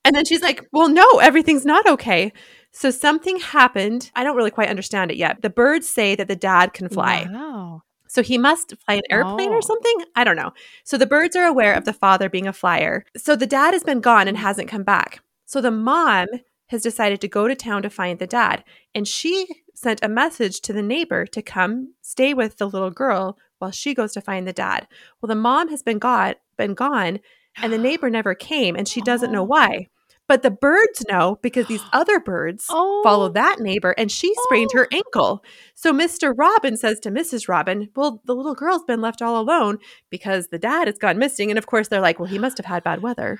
Speaker 3: And then she's like, Well, no, everything's not okay. So something happened. I don't really quite understand it yet. The birds say that the dad can fly.
Speaker 1: Wow.
Speaker 3: So he must fly an airplane
Speaker 1: Oh.
Speaker 3: or something? I don't know. So the birds are aware of the father being a flyer. So the dad has been gone and hasn't come back. So the mom has decided to go to town to find the dad. And she sent a message to the neighbor to come stay with the little girl while she goes to find the dad. Well, the mom has been gone, been gone, and the neighbor never came, and she doesn't know
Speaker 1: Oh.
Speaker 3: why. But the birds know because these other birds
Speaker 1: Oh.
Speaker 3: follow that neighbor, and she sprained her oh. ankle. So Mr. Robin says to Mrs. Robin, Well, the little girl's been left all alone because the dad has gone missing. And of course, they're like, Well, he must have had bad weather.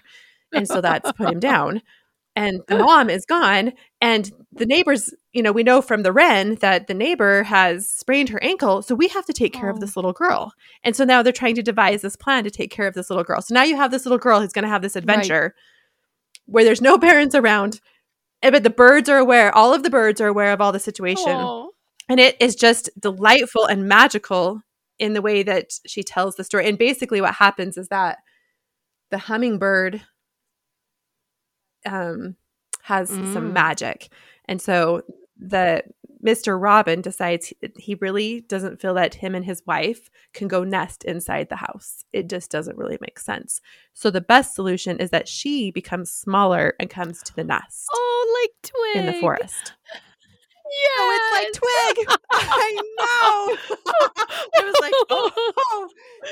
Speaker 3: And so that's put him down. And the mom is gone. And the neighbors, you know, we know from the Wren that the neighbor has sprained her ankle. So we have to take care
Speaker 1: Oh.
Speaker 3: of this little girl. And so now they're trying to devise this plan to take care of this little girl. So now you have this little girl who's going to have this adventure where there's no parents around. eh, But the birds are aware, all of the birds are aware of all the situation.
Speaker 1: Oh.
Speaker 3: And it is just delightful and magical in the way that she tells the story. And basically, what happens is that the hummingbird um, has some
Speaker 1: Mm.
Speaker 3: magic. And so the Mr. Robin decides he- really doesn't feel that him and his wife can go nest inside the house. It just doesn't really make sense. So the best solution is that she becomes smaller and comes to the nest
Speaker 1: Oh, like twig
Speaker 3: in the forest.
Speaker 1: Yeah,
Speaker 3: Oh, it's like twig. I know. I was like, oh,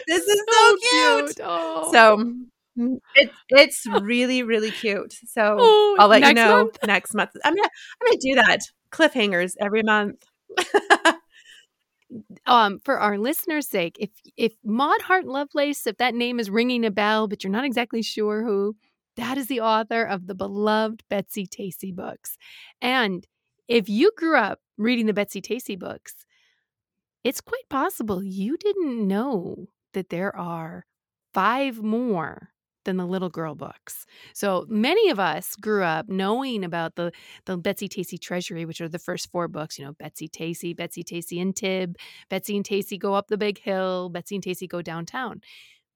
Speaker 3: this is so, cute.
Speaker 1: Oh.
Speaker 3: So mm, it, it's really, really cute. So
Speaker 1: Oh,
Speaker 3: I'll let you know
Speaker 1: month?
Speaker 3: next month. I'm gonna I'm gonna do that. Cliffhangers every month.
Speaker 1: um, for our listeners' sake, if if Maud Hart Lovelace, if that name is ringing a bell, but you're not exactly sure who, that is the author of the beloved Betsy Tacy books. And if you grew up reading the Betsy Tacy books, it's quite possible you didn't know that there are five more than the little girl books. So many of us grew up knowing about the the Betsy Tacy Treasury, which are the first four books. You know, Betsy Tacy, Betsy Tacy and Tib, Betsy and Tacy go up the big hill, Betsy and Tacy go downtown.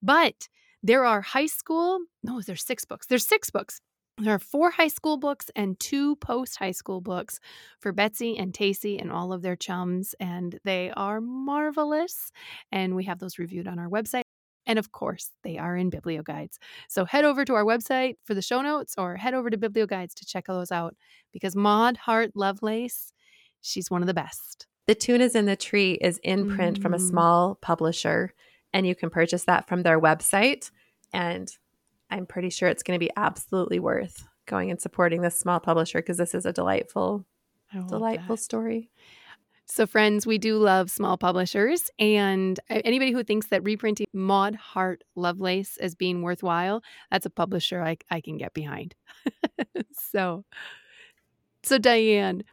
Speaker 1: But there are high school. No, there's six books. There's six books. There are four high school books and two post high school books for Betsy and Tacy and all of their chums, and they are marvelous. And we have those reviewed on our website. And of course, they are in Biblioguides. So head over to our website for the show notes or head over to Biblioguides to check those out because Maud Hart Lovelace, she's one of the best.
Speaker 3: The Tune is in the Tree is in print from a
Speaker 1: Mm.
Speaker 3: small publisher, and you can purchase that from their website. And I'm pretty sure it's going to be absolutely worth going and supporting this small publisher because this is a delightful Delightful
Speaker 1: that.
Speaker 3: story.
Speaker 1: So, friends, we do love small publishers. And anybody who thinks that reprinting Maud Hart Lovelace as being worthwhile, that's a publisher I, I can get behind. so, so Diane,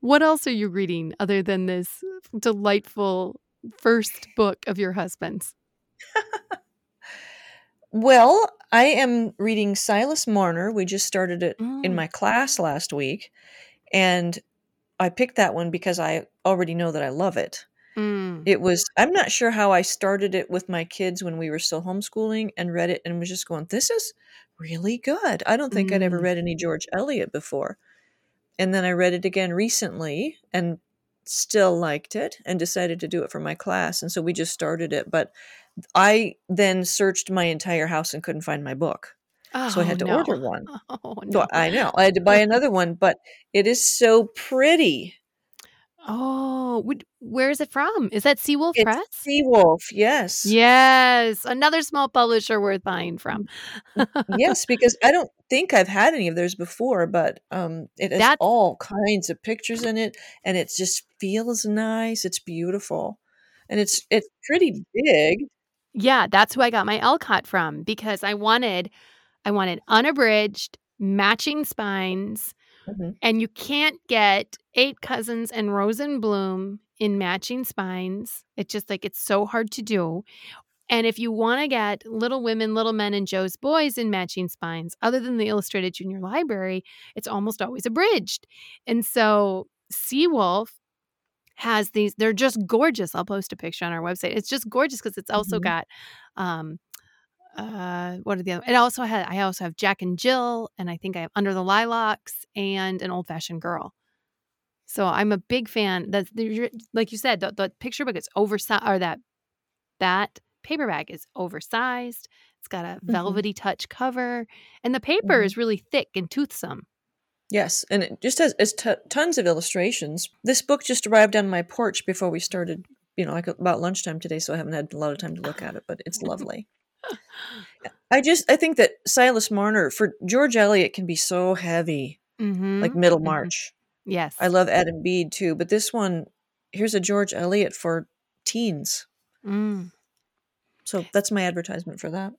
Speaker 1: what else are you reading other than this delightful first book of your husband's?
Speaker 2: Well, I am reading Silas Marner. We just started it in
Speaker 1: Mm.
Speaker 2: my class last week. And I picked that one because I already know that I love it.
Speaker 1: Mm.
Speaker 2: It was, I'm not sure how I started it with my kids when we were still homeschooling and read it and was just going, this is really good. I don't think I'd ever
Speaker 1: Mm.
Speaker 2: read any George Eliot before. And then I read it again recently and still liked it and decided to do it for my class. And so we just started it. But I then searched my entire house and couldn't find my book. So I had to
Speaker 1: Oh, no.
Speaker 2: order one.
Speaker 1: Oh,
Speaker 2: So
Speaker 1: no.
Speaker 2: I know. I had to buy another one, but it is so pretty.
Speaker 1: Oh, where is it from? Is that Seawolf
Speaker 2: It's
Speaker 1: Press?
Speaker 2: Seawolf, yes.
Speaker 1: Yes, another small publisher worth buying from.
Speaker 2: yes, because I don't think I've had any of theirs before, but um, it has
Speaker 1: That's-
Speaker 2: all kinds of pictures in it, and it just feels nice. It's beautiful, and it's it's pretty big.
Speaker 1: Yeah, that's who I got my Alcott from because I wanted I wanted unabridged, matching spines,
Speaker 2: Mhm.
Speaker 1: and you can't get Eight Cousins and Rose in Bloom in matching spines. It's just like it's so hard to do. And if you want to get Little Women, Little Men, and Jo's Boys in matching spines, other than the Illustrated Junior Library, it's almost always abridged. And so Seawolf has these, they're just gorgeous. I'll post a picture on our website. It's just gorgeous because it's also
Speaker 2: Mhm.
Speaker 1: got um uh what are the other it also had I also have Jack and Jill and I think I have Under the Lilacs and an old fashioned girl. So I'm a big fan. That's the- like you said, the, the picture book is oversized or that that paperback is oversized. It's got a velvety touch cover, and the paper
Speaker 2: Mhm.
Speaker 1: is really thick and toothsome.
Speaker 2: Yes, and it just has it's t- tons of illustrations. This book just arrived on my porch before we started. You know, like about lunchtime today, so I haven't had a lot of time to look at it, but it's lovely. I just I think that Silas Marner for George Eliot can be so heavy,
Speaker 1: Mm-hmm.
Speaker 2: like Middlemarch.
Speaker 1: yes,
Speaker 2: I love Adam Bede too, but this one here's a George Eliot for teens.
Speaker 1: Mm.
Speaker 2: So that's my advertisement for that.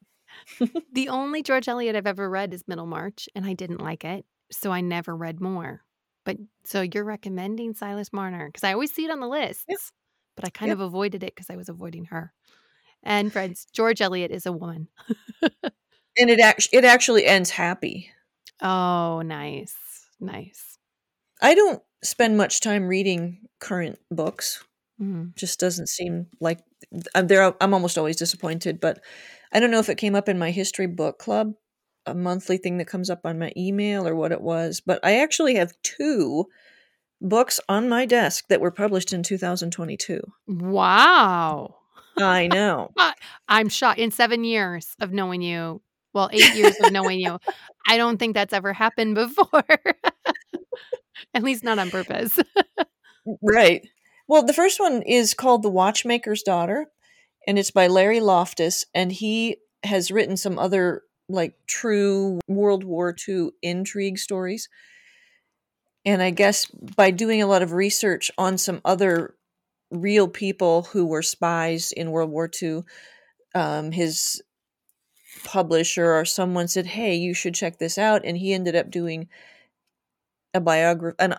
Speaker 1: The only George Eliot I've ever read is Middlemarch, and I didn't like it, so I never read more. But so you're recommending Silas Marner because I always see it on the lists, but I kind
Speaker 2: Yep.
Speaker 1: of avoided it because I was avoiding her. And friends, George Eliot is a woman.
Speaker 2: And it actually it actually ends happy.
Speaker 1: Oh, nice, nice.
Speaker 2: I don't spend much time reading current books.
Speaker 1: Mm.
Speaker 2: Just doesn't seem like I'm there. I'm almost always disappointed, but I don't know if it came up in my history book club, a monthly thing that comes up on my email or what it was. But I actually have two books on my desk that were published in 2022.
Speaker 1: Wow.
Speaker 2: I know.
Speaker 1: I'm shocked. In seven years of knowing you, well, eight years of knowing you, I don't think that's ever happened before. At least not on purpose.
Speaker 2: Right. Well, the first one is called The Watchmaker's Daughter, and it's by Larry Loftis, and he has written some other like true World War II intrigue stories. And I guess by doing a lot of research on some other real people who were spies in World War II, um, his publisher or someone said, "Hey, you should check this out," and he ended up doing a biography, an,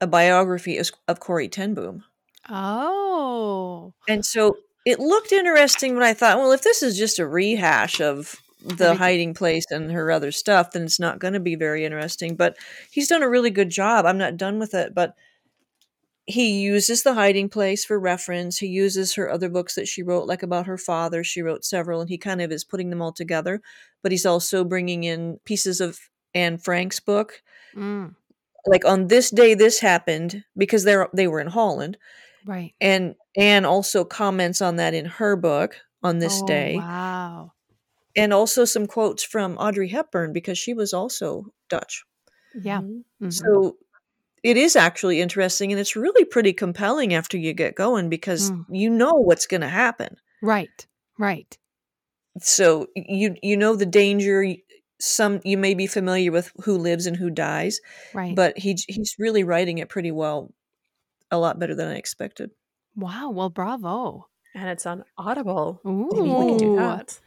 Speaker 2: a biography of, of Corrie Ten Boom.
Speaker 1: Oh.
Speaker 2: And so it looked interesting, but I thought, well, if this is just a rehash of the hiding place and her other stuff, then it's not going to be very interesting. But he's done a really good job. I'm not done with it, but he uses the hiding place for reference. He uses her other books that she wrote, like about her father. She wrote several, and he kind of is putting them all together. But he's also bringing in pieces of Anne Frank's book,
Speaker 1: Mm,
Speaker 2: like on this day this happened because they're they were in Holland,
Speaker 1: right.
Speaker 2: and Anne also comments on that in her book on this
Speaker 1: Oh,
Speaker 2: day,
Speaker 1: Wow.
Speaker 2: and also some quotes from Audrey Hepburn because she was also Dutch.
Speaker 1: Yeah. Mhm.
Speaker 2: So it is actually interesting, and it's really pretty compelling after you get going because
Speaker 1: Mm.
Speaker 2: you know what's going to happen.
Speaker 1: right. Right.
Speaker 2: So you you know the danger. some you may be familiar with who lives and who dies,
Speaker 1: Right.
Speaker 2: but he he's really writing it pretty well, a lot better than I expected.
Speaker 1: wow. Well, bravo.
Speaker 3: And it's on Audible.
Speaker 1: Ooh.
Speaker 3: Maybe we can do that.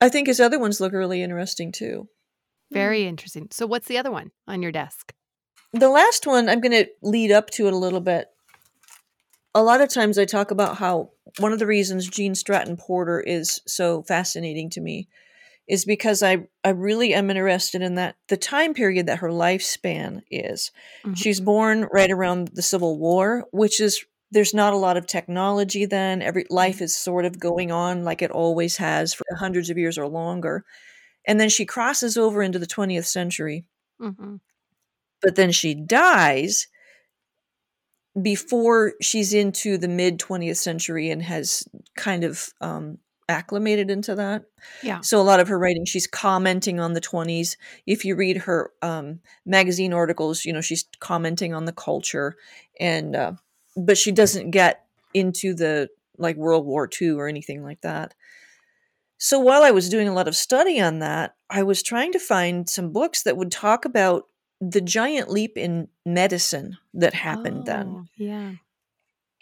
Speaker 2: I think his other ones look really interesting too.
Speaker 1: Very interesting. So, what's the other one on your desk?
Speaker 2: The last one, I'm going to lead up to it a little bit. A lot of times I talk about how one of the reasons Gene Stratton Porter is so fascinating to me is because I, I really am interested in that the time period that her lifespan is.
Speaker 1: Mhm.
Speaker 2: She's born right around the Civil War, which is there's not a lot of technology then. Every life is sort of going on like it always has for hundreds of years or longer. And then she crosses over into the 20th century
Speaker 1: Mhm.
Speaker 2: But then she dies before she's into the mid 20th century and has kind of um, acclimated into that.
Speaker 1: Yeah.
Speaker 2: So a lot of her writing, she's commenting on the 20s. If you read her um, magazine articles, you know she's commenting on the culture, and uh, but she doesn't get into the like World War II or anything like that. So while I was doing a lot of study on that, I was trying to find some books that would talk about the giant leap in medicine that happened then.
Speaker 1: Oh, Yeah.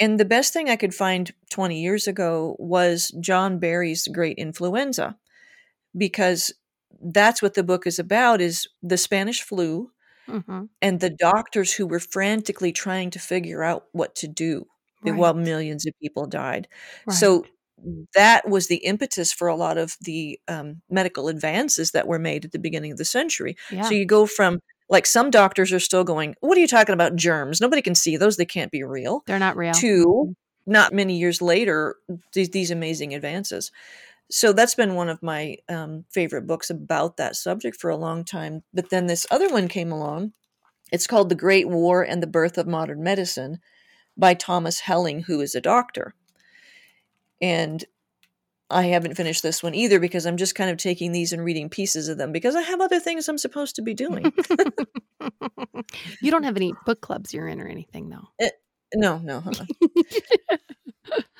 Speaker 2: And the best thing I could find 20 years ago was John Barry's Great Influenza because that's what the book is about is the Spanish flu
Speaker 1: hmm
Speaker 2: and the doctors who were frantically trying to figure out what to do
Speaker 1: Right.
Speaker 2: while millions of people died.
Speaker 1: right.
Speaker 2: So that was the impetus for a lot of the um, medical advances that were made at the beginning of the century.
Speaker 1: yeah.
Speaker 2: So you go from like some doctors are still going, "What are you talking about? Germs? Nobody can see those. They can't be real."
Speaker 1: They're not real.
Speaker 2: To not many years later, these, these amazing advances. So that's been one of my um, favorite books about that subject for a long time. But then this other one came along. It's called The Great War and the Birth of Modern Medicine by Thomas Helling, who is a doctor. And I haven't finished this one either because I'm just kind of taking these and reading pieces of them because I have other things I'm supposed to be doing.
Speaker 1: you don't have any book clubs you're in or anything, though.
Speaker 2: Eh, no, no. uh-uh.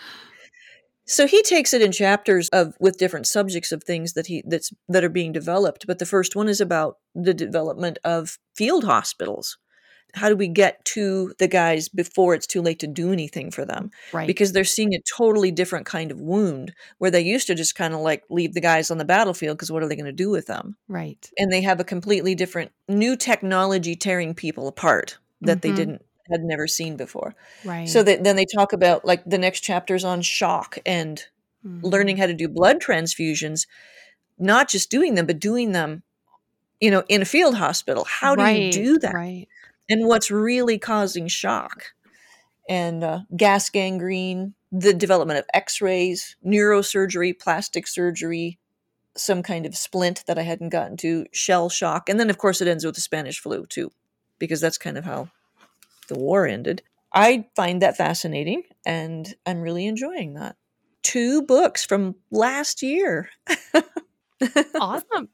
Speaker 2: So he takes it in chapters of with different subjects of things that he that's that are being developed. But the first one is about the development of field hospitals. How do we get to the guys before it's too late to do anything for them?
Speaker 1: right.
Speaker 2: Because they're seeing a totally different kind of wound where they used to just kind of like leave the guys on the battlefield because what are they going to do with them?
Speaker 1: right.
Speaker 2: And they have a completely different new technology tearing people apart that they
Speaker 1: Mhm.
Speaker 2: didn't had never seen before.
Speaker 1: Right.
Speaker 2: So that then they talk about like the next chapters on shock and
Speaker 1: Mhm.
Speaker 2: learning how to do blood transfusions, not just doing them, but doing them, you know, in a field hospital. How do you do that?
Speaker 1: Right.
Speaker 2: And what's really causing shock? And uh, gas gangrene, the development of X-rays, neurosurgery, plastic surgery, some kind of splint that I hadn't gotten to, shell shock, and then of course it ends with the Spanish flu too, because that's kind of how the war ended. I find that fascinating, and I'm really enjoying that. Two books from last year.
Speaker 1: awesome.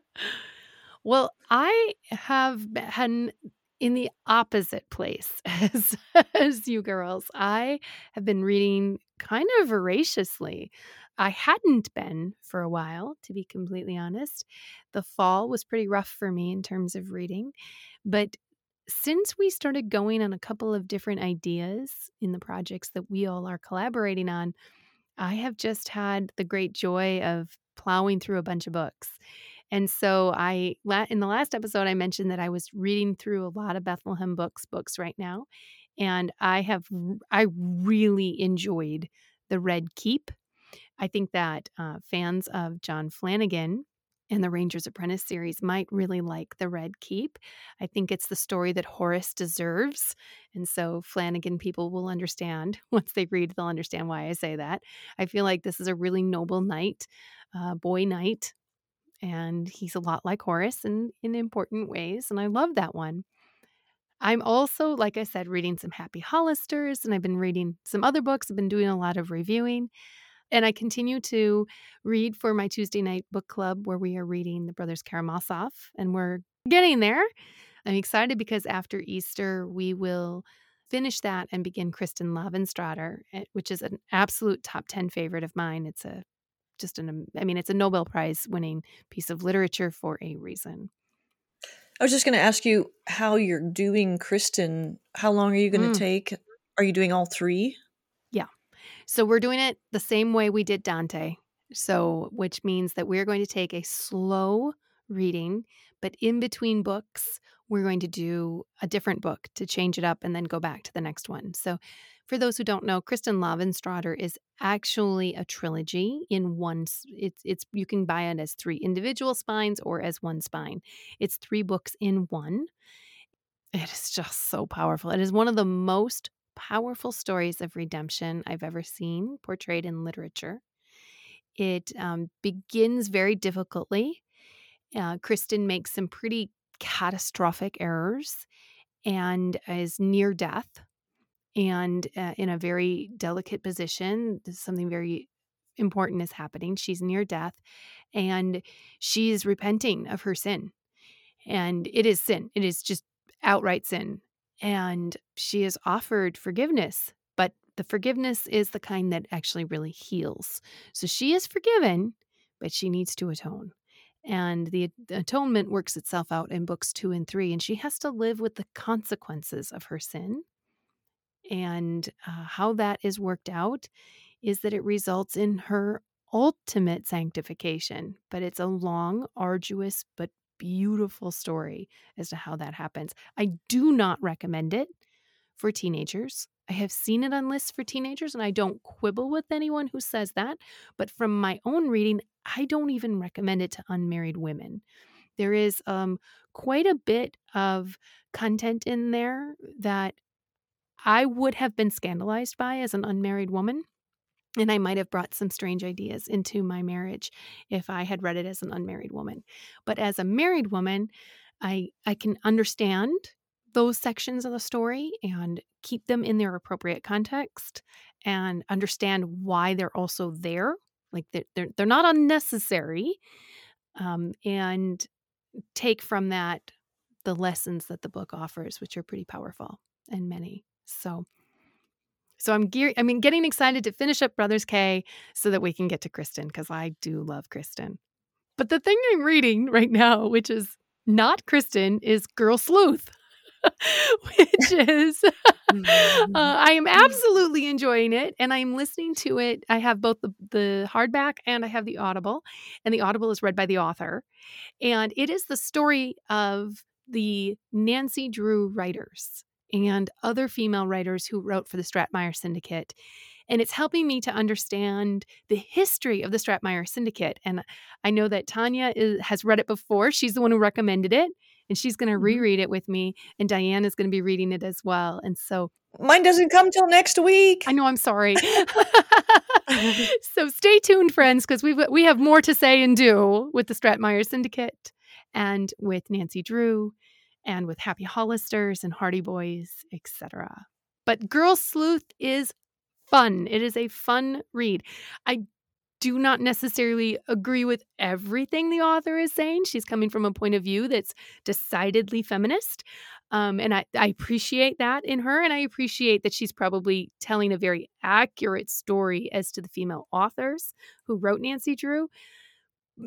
Speaker 1: well, I have been in the opposite place as as you girls. I have been reading kind of voraciously. I hadn't been for a while, to be completely honest. The fall was pretty rough for me in terms of reading, but since we started going on a couple of different ideas in the projects that we all are collaborating on, I have just had the great joy of plowing through a bunch of books. And so I in the last episode I mentioned that I was reading through a lot of Bethlehem books books right now and I have I really enjoyed The Red Keep. I think that uh, fans of John Flanagan and the Ranger's Apprentice series might really like The Red Keep. I think it's the story that Horace deserves. And so Flanagan people will understand. Once they read, they'll understand why I say that. I feel like this is a really noble knight, uh, boy knight. And he's a lot like Horace in, in important ways. And I love that one. I'm also, like I said, reading some Happy Hollisters, and I've been reading some other books. I've been doing a lot of reviewing. And I continue to read for my Tuesday night book club where we are reading the Brothers Karamazov, and we're getting there. I'm excited because after Easter, we will finish that and begin Kristin Lavransdatter, eh, which is an absolute top 10 favorite of mine. It's a just an, I mean, it's a Nobel Prize winning piece of literature for a reason.
Speaker 2: I was just going to ask you how you're doing, Kristin. How long are you going to
Speaker 1: Mm.
Speaker 2: take? Are you doing all three? Yeah.
Speaker 1: So we're doing it the same way we did Dante. So, which means that we're going to take a slow reading, but in between books, we're going to do a different book to change it up and then go back to the next one. So, for those who don't know, Kristin Lavransdatter is actually a trilogy in one. It's it's you can buy it as three individual spines or as one spine. It's three books in one. It is just so powerful. It is one of the most powerful stories of redemption I've ever seen portrayed in literature. It um, begins very difficultly. Uh, Kristin makes some pretty catastrophic errors and is near death and uh, in a very delicate position. Something very important is happening. She's near death and she is repenting of her sin. And it is sin, it is just outright sin. And she is offered forgiveness, but the forgiveness is the kind that actually really heals. So she is forgiven, but she needs to atone. And the, atonement works itself out in books two and three, and she has to live with the consequences of her sin. And uh, how that is worked out is that it results in her ultimate sanctification. But it's a long, arduous, but beautiful story as to how that happens. I do not recommend it for teenagers. I have seen it on lists for teenagers, and I don't quibble with anyone who says that. But from my own reading, I don't even recommend it to unmarried women. There is um, quite a bit of content in there that I would have been scandalized by as an unmarried woman. And I might have brought some strange ideas into my marriage if I had read it as an unmarried woman. But as a married woman, I I can understand those sections of the story and keep them in their appropriate context and understand why they're also there. Like they're they're, they're not unnecessary, um, and take from that the lessons that the book offers, which are pretty powerful and many. So so I'm gear I mean getting excited to finish up Brothers K so that we can get to Kristin because I do love Kristin. But the thing I'm reading right now, which is not Kristin, is Girl Sleuth. which is uh, I am absolutely enjoying it and I'm listening to it. I have both the, the hardback and I have the Audible, and the Audible is read by the author. And it is the story of the Nancy Drew writers and other female writers who wrote for the Stratemeyer Syndicate. And it's helping me to understand the history of the Stratemeyer Syndicate. And I know that Tanya is, has read it before. She's the one who recommended it, and she's going to
Speaker 2: Mhm.
Speaker 1: reread it with me. And Diane is going to be reading it as well. And so
Speaker 2: Mine doesn't come till next week.
Speaker 1: I know I'm sorry. so stay tuned, friends, because we we have more to say and do with the Stratemeyer Syndicate and with Nancy Drew and with Happy Hollisters and Hardy Boys, etc. But Girl Sleuth is fun. It is a fun read. I do not necessarily agree with everything the author is saying. She's coming from a point of view that's decidedly feminist. Um, and I, I appreciate that in her. And I appreciate that she's probably telling a very accurate story as to the female authors who wrote Nancy Drew.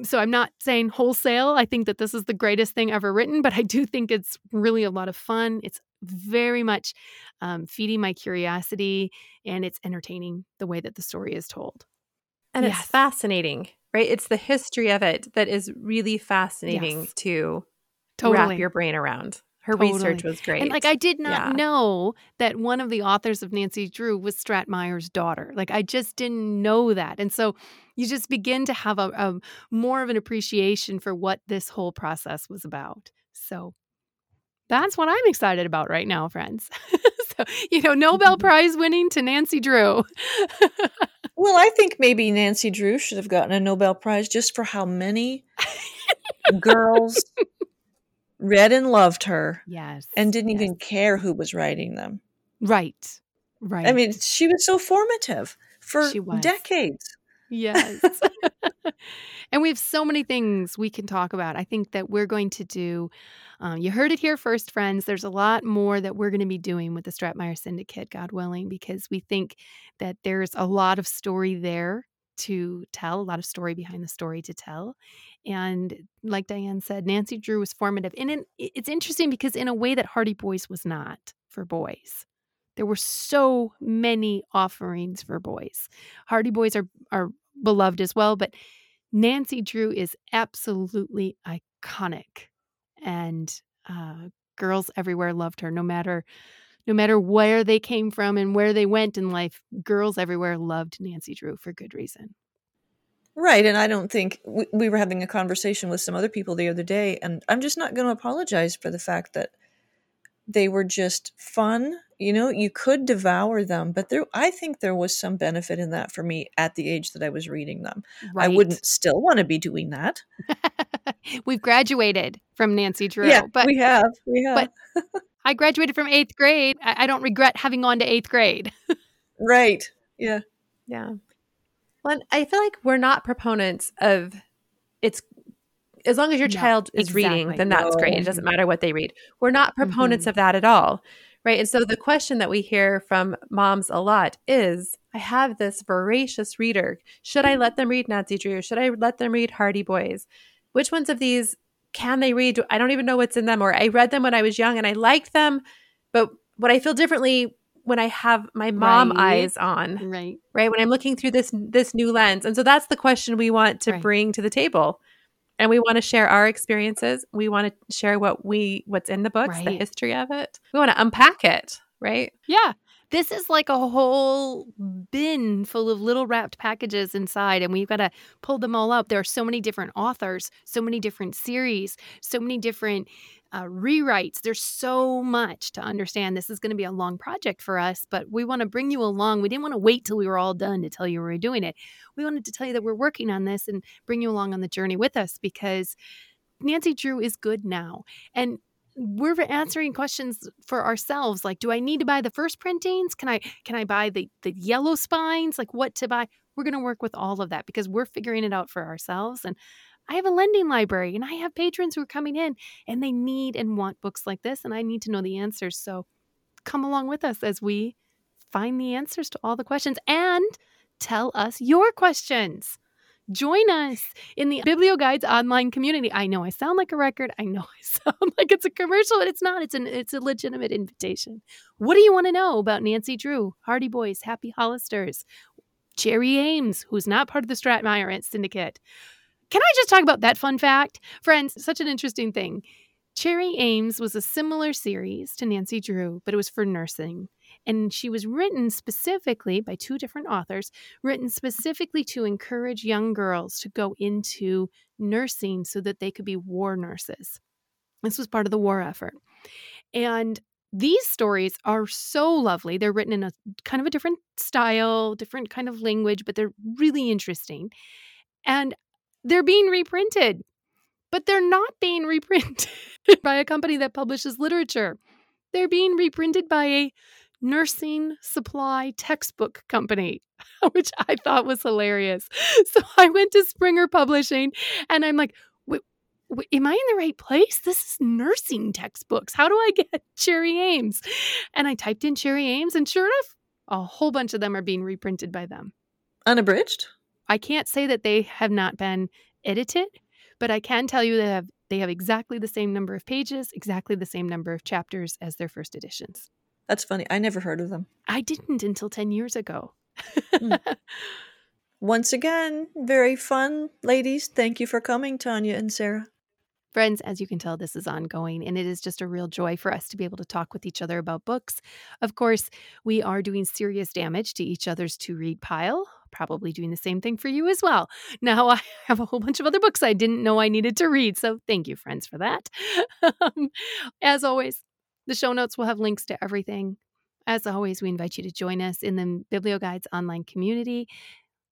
Speaker 1: So I'm not saying wholesale. I think that this is the greatest thing ever written, but I do think it's really a lot of fun. It's very much um, feeding my curiosity and it's entertaining the way that the story is told.
Speaker 3: And
Speaker 1: Yes.
Speaker 3: it's fascinating, right? It's the history of it that is really fascinating
Speaker 1: Yes.
Speaker 3: to
Speaker 1: Totally.
Speaker 3: wrap your brain around. Her research was great.
Speaker 1: And like I did not
Speaker 3: Yeah.
Speaker 1: know that one of the authors of Nancy Drew was Stratemeyer's daughter. Like I just didn't know that. And so you just begin to have a, a more of an appreciation for what this whole process was about. So that's what I'm excited about right now, friends. so, you know, Nobel mm-hmm. Prize winning to Nancy Drew.
Speaker 2: Well, I think maybe Nancy Drew should have gotten a Nobel Prize just for how many girls read and loved her
Speaker 1: yes.
Speaker 2: and didn't
Speaker 1: yes.
Speaker 2: even care who was writing them.
Speaker 1: Right. Right.
Speaker 2: I mean, she was so formative for decades.
Speaker 1: Yes. and we have so many things we can talk about. I think that we're going to do, um, you heard it here first, friends. There's a lot more that we're going to be doing with the Stratemeyer Syndicate, God willing, because we think that there's a lot of story there to tell, a lot of story behind the story to tell. And like Diane said, Nancy Drew was formative. And in, it's interesting because, in a way that Hardy Boys was not for boys, there were so many offerings for boys. Hardy Boys are, are beloved as well, but Nancy Drew is absolutely iconic. And uh, girls everywhere loved her, no matter no matter where they came from and where they went in life, girls everywhere loved Nancy Drew for good reason.
Speaker 2: Right. And I don't think we, we were having a conversation with some other people the other day, and I'm just not going to apologize for the fact that they were just fun. You know, you could devour them, but there, I think there was some benefit in that for me at the age that I was reading them. Right. I wouldn't still want to be doing that.
Speaker 1: We've graduated from Nancy Drew.
Speaker 2: Yeah, but we have. We have.
Speaker 1: But I graduated from eighth grade. I, I don't regret having gone to eighth grade.
Speaker 2: right. Yeah.
Speaker 3: Yeah. Well, I feel like we're not proponents of it's as long as your child is exactly. reading, then that's great. It doesn't matter what they read. We're not proponents mm-hmm. of that at all. Right. And so the question that we hear from moms a lot is I have this voracious reader. Should I let them read Nancy Drew? Should I let them read Hardy Boys? Which ones of these can they read? I don't even know what's in them. Or I read them when I was young and I liked them, but what I feel differently when I have my mom right. eyes on,
Speaker 1: right?
Speaker 3: Right when I'm looking through this this new lens, and so that's the question we want to right. bring to the table, and we want to share our experiences. We want to share what we what's in the books, right. the history of it. We want to unpack it, right?
Speaker 1: Yeah, this is like a whole bin full of little wrapped packages inside, and we've got to pull them all up. There are so many different authors, so many different series, so many different uh, rewrites. There's so much to understand. This is going to be a long project for us, but we want to bring you along. We didn't want to wait till we were all done to tell you we were doing it. We wanted to tell you that we're working on this and bring you along on the journey with us because Nancy Drew is good now. And we're answering questions for ourselves like do i need to buy the first printings can i can i buy the the yellow spines like what to buy we're going to work with all of that because we're figuring it out for ourselves and i have a lending library and i have patrons who are coming in and they need and want books like this and i need to know the answers so come along with us as we find the answers to all the questions and tell us your questions Join us in the BiblioGuides online community. I know I sound like a record. I know I sound like it's a commercial, but it's not. It's an it's a legitimate invitation. What do you want to know about Nancy Drew, Hardy Boys, Happy Hollisters, Cherry Ames, who's not part of the Stratemeyer Syndicate? Can I just talk about that fun fact? Friends, such an interesting thing. Cherry Ames was a similar series to Nancy Drew, but it was for nursing. And she was written specifically by two different authors, written specifically to encourage young girls to go into nursing so that they could be war nurses. This was part of the war effort. And these stories are so lovely. They're written in a kind of a different style, different kind of language, but they're really interesting. And they're being reprinted, but they're not being reprinted by a company that publishes literature. They're being reprinted by a nursing supply textbook company, which I thought was hilarious. So I went to Springer Publishing and I'm like, am I in the right place? This is nursing textbooks. How do I get Cherry Ames? And I typed in Cherry Ames, and sure enough, a whole bunch of them are being reprinted by them.
Speaker 2: Unabridged?
Speaker 1: I can't say that they have not been edited, but I can tell you that have, they have exactly the same number of pages, exactly the same number of chapters as their first editions.
Speaker 2: That's funny. I never heard of them.
Speaker 1: I didn't until 10 years ago.
Speaker 2: mm. Once again, very fun, ladies. Thank you for coming, Tanya and Sarah.
Speaker 1: Friends, as you can tell, this is ongoing, and it is just a real joy for us to be able to talk with each other about books. Of course, we are doing serious damage to each other's to read pile, probably doing the same thing for you as well. Now, I have a whole bunch of other books I didn't know I needed to read, so thank you, friends, for that. Um, as always, the show notes will have links to everything. As always, we invite you to join us in the BiblioGuides online community.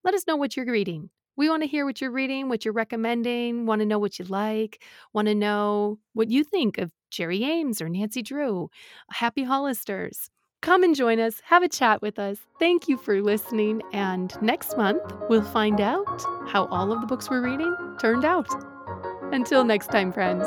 Speaker 1: Let us know what you're reading. We want to hear what you're reading, what you're recommending, want to know what you like, want to know what you think of Cherry Ames or Nancy Drew, Happy Hollisters. Come and join us, have a chat with us. Thank you for listening. And next month, we'll find out how all of the books we're reading turned out. Until next time, friends.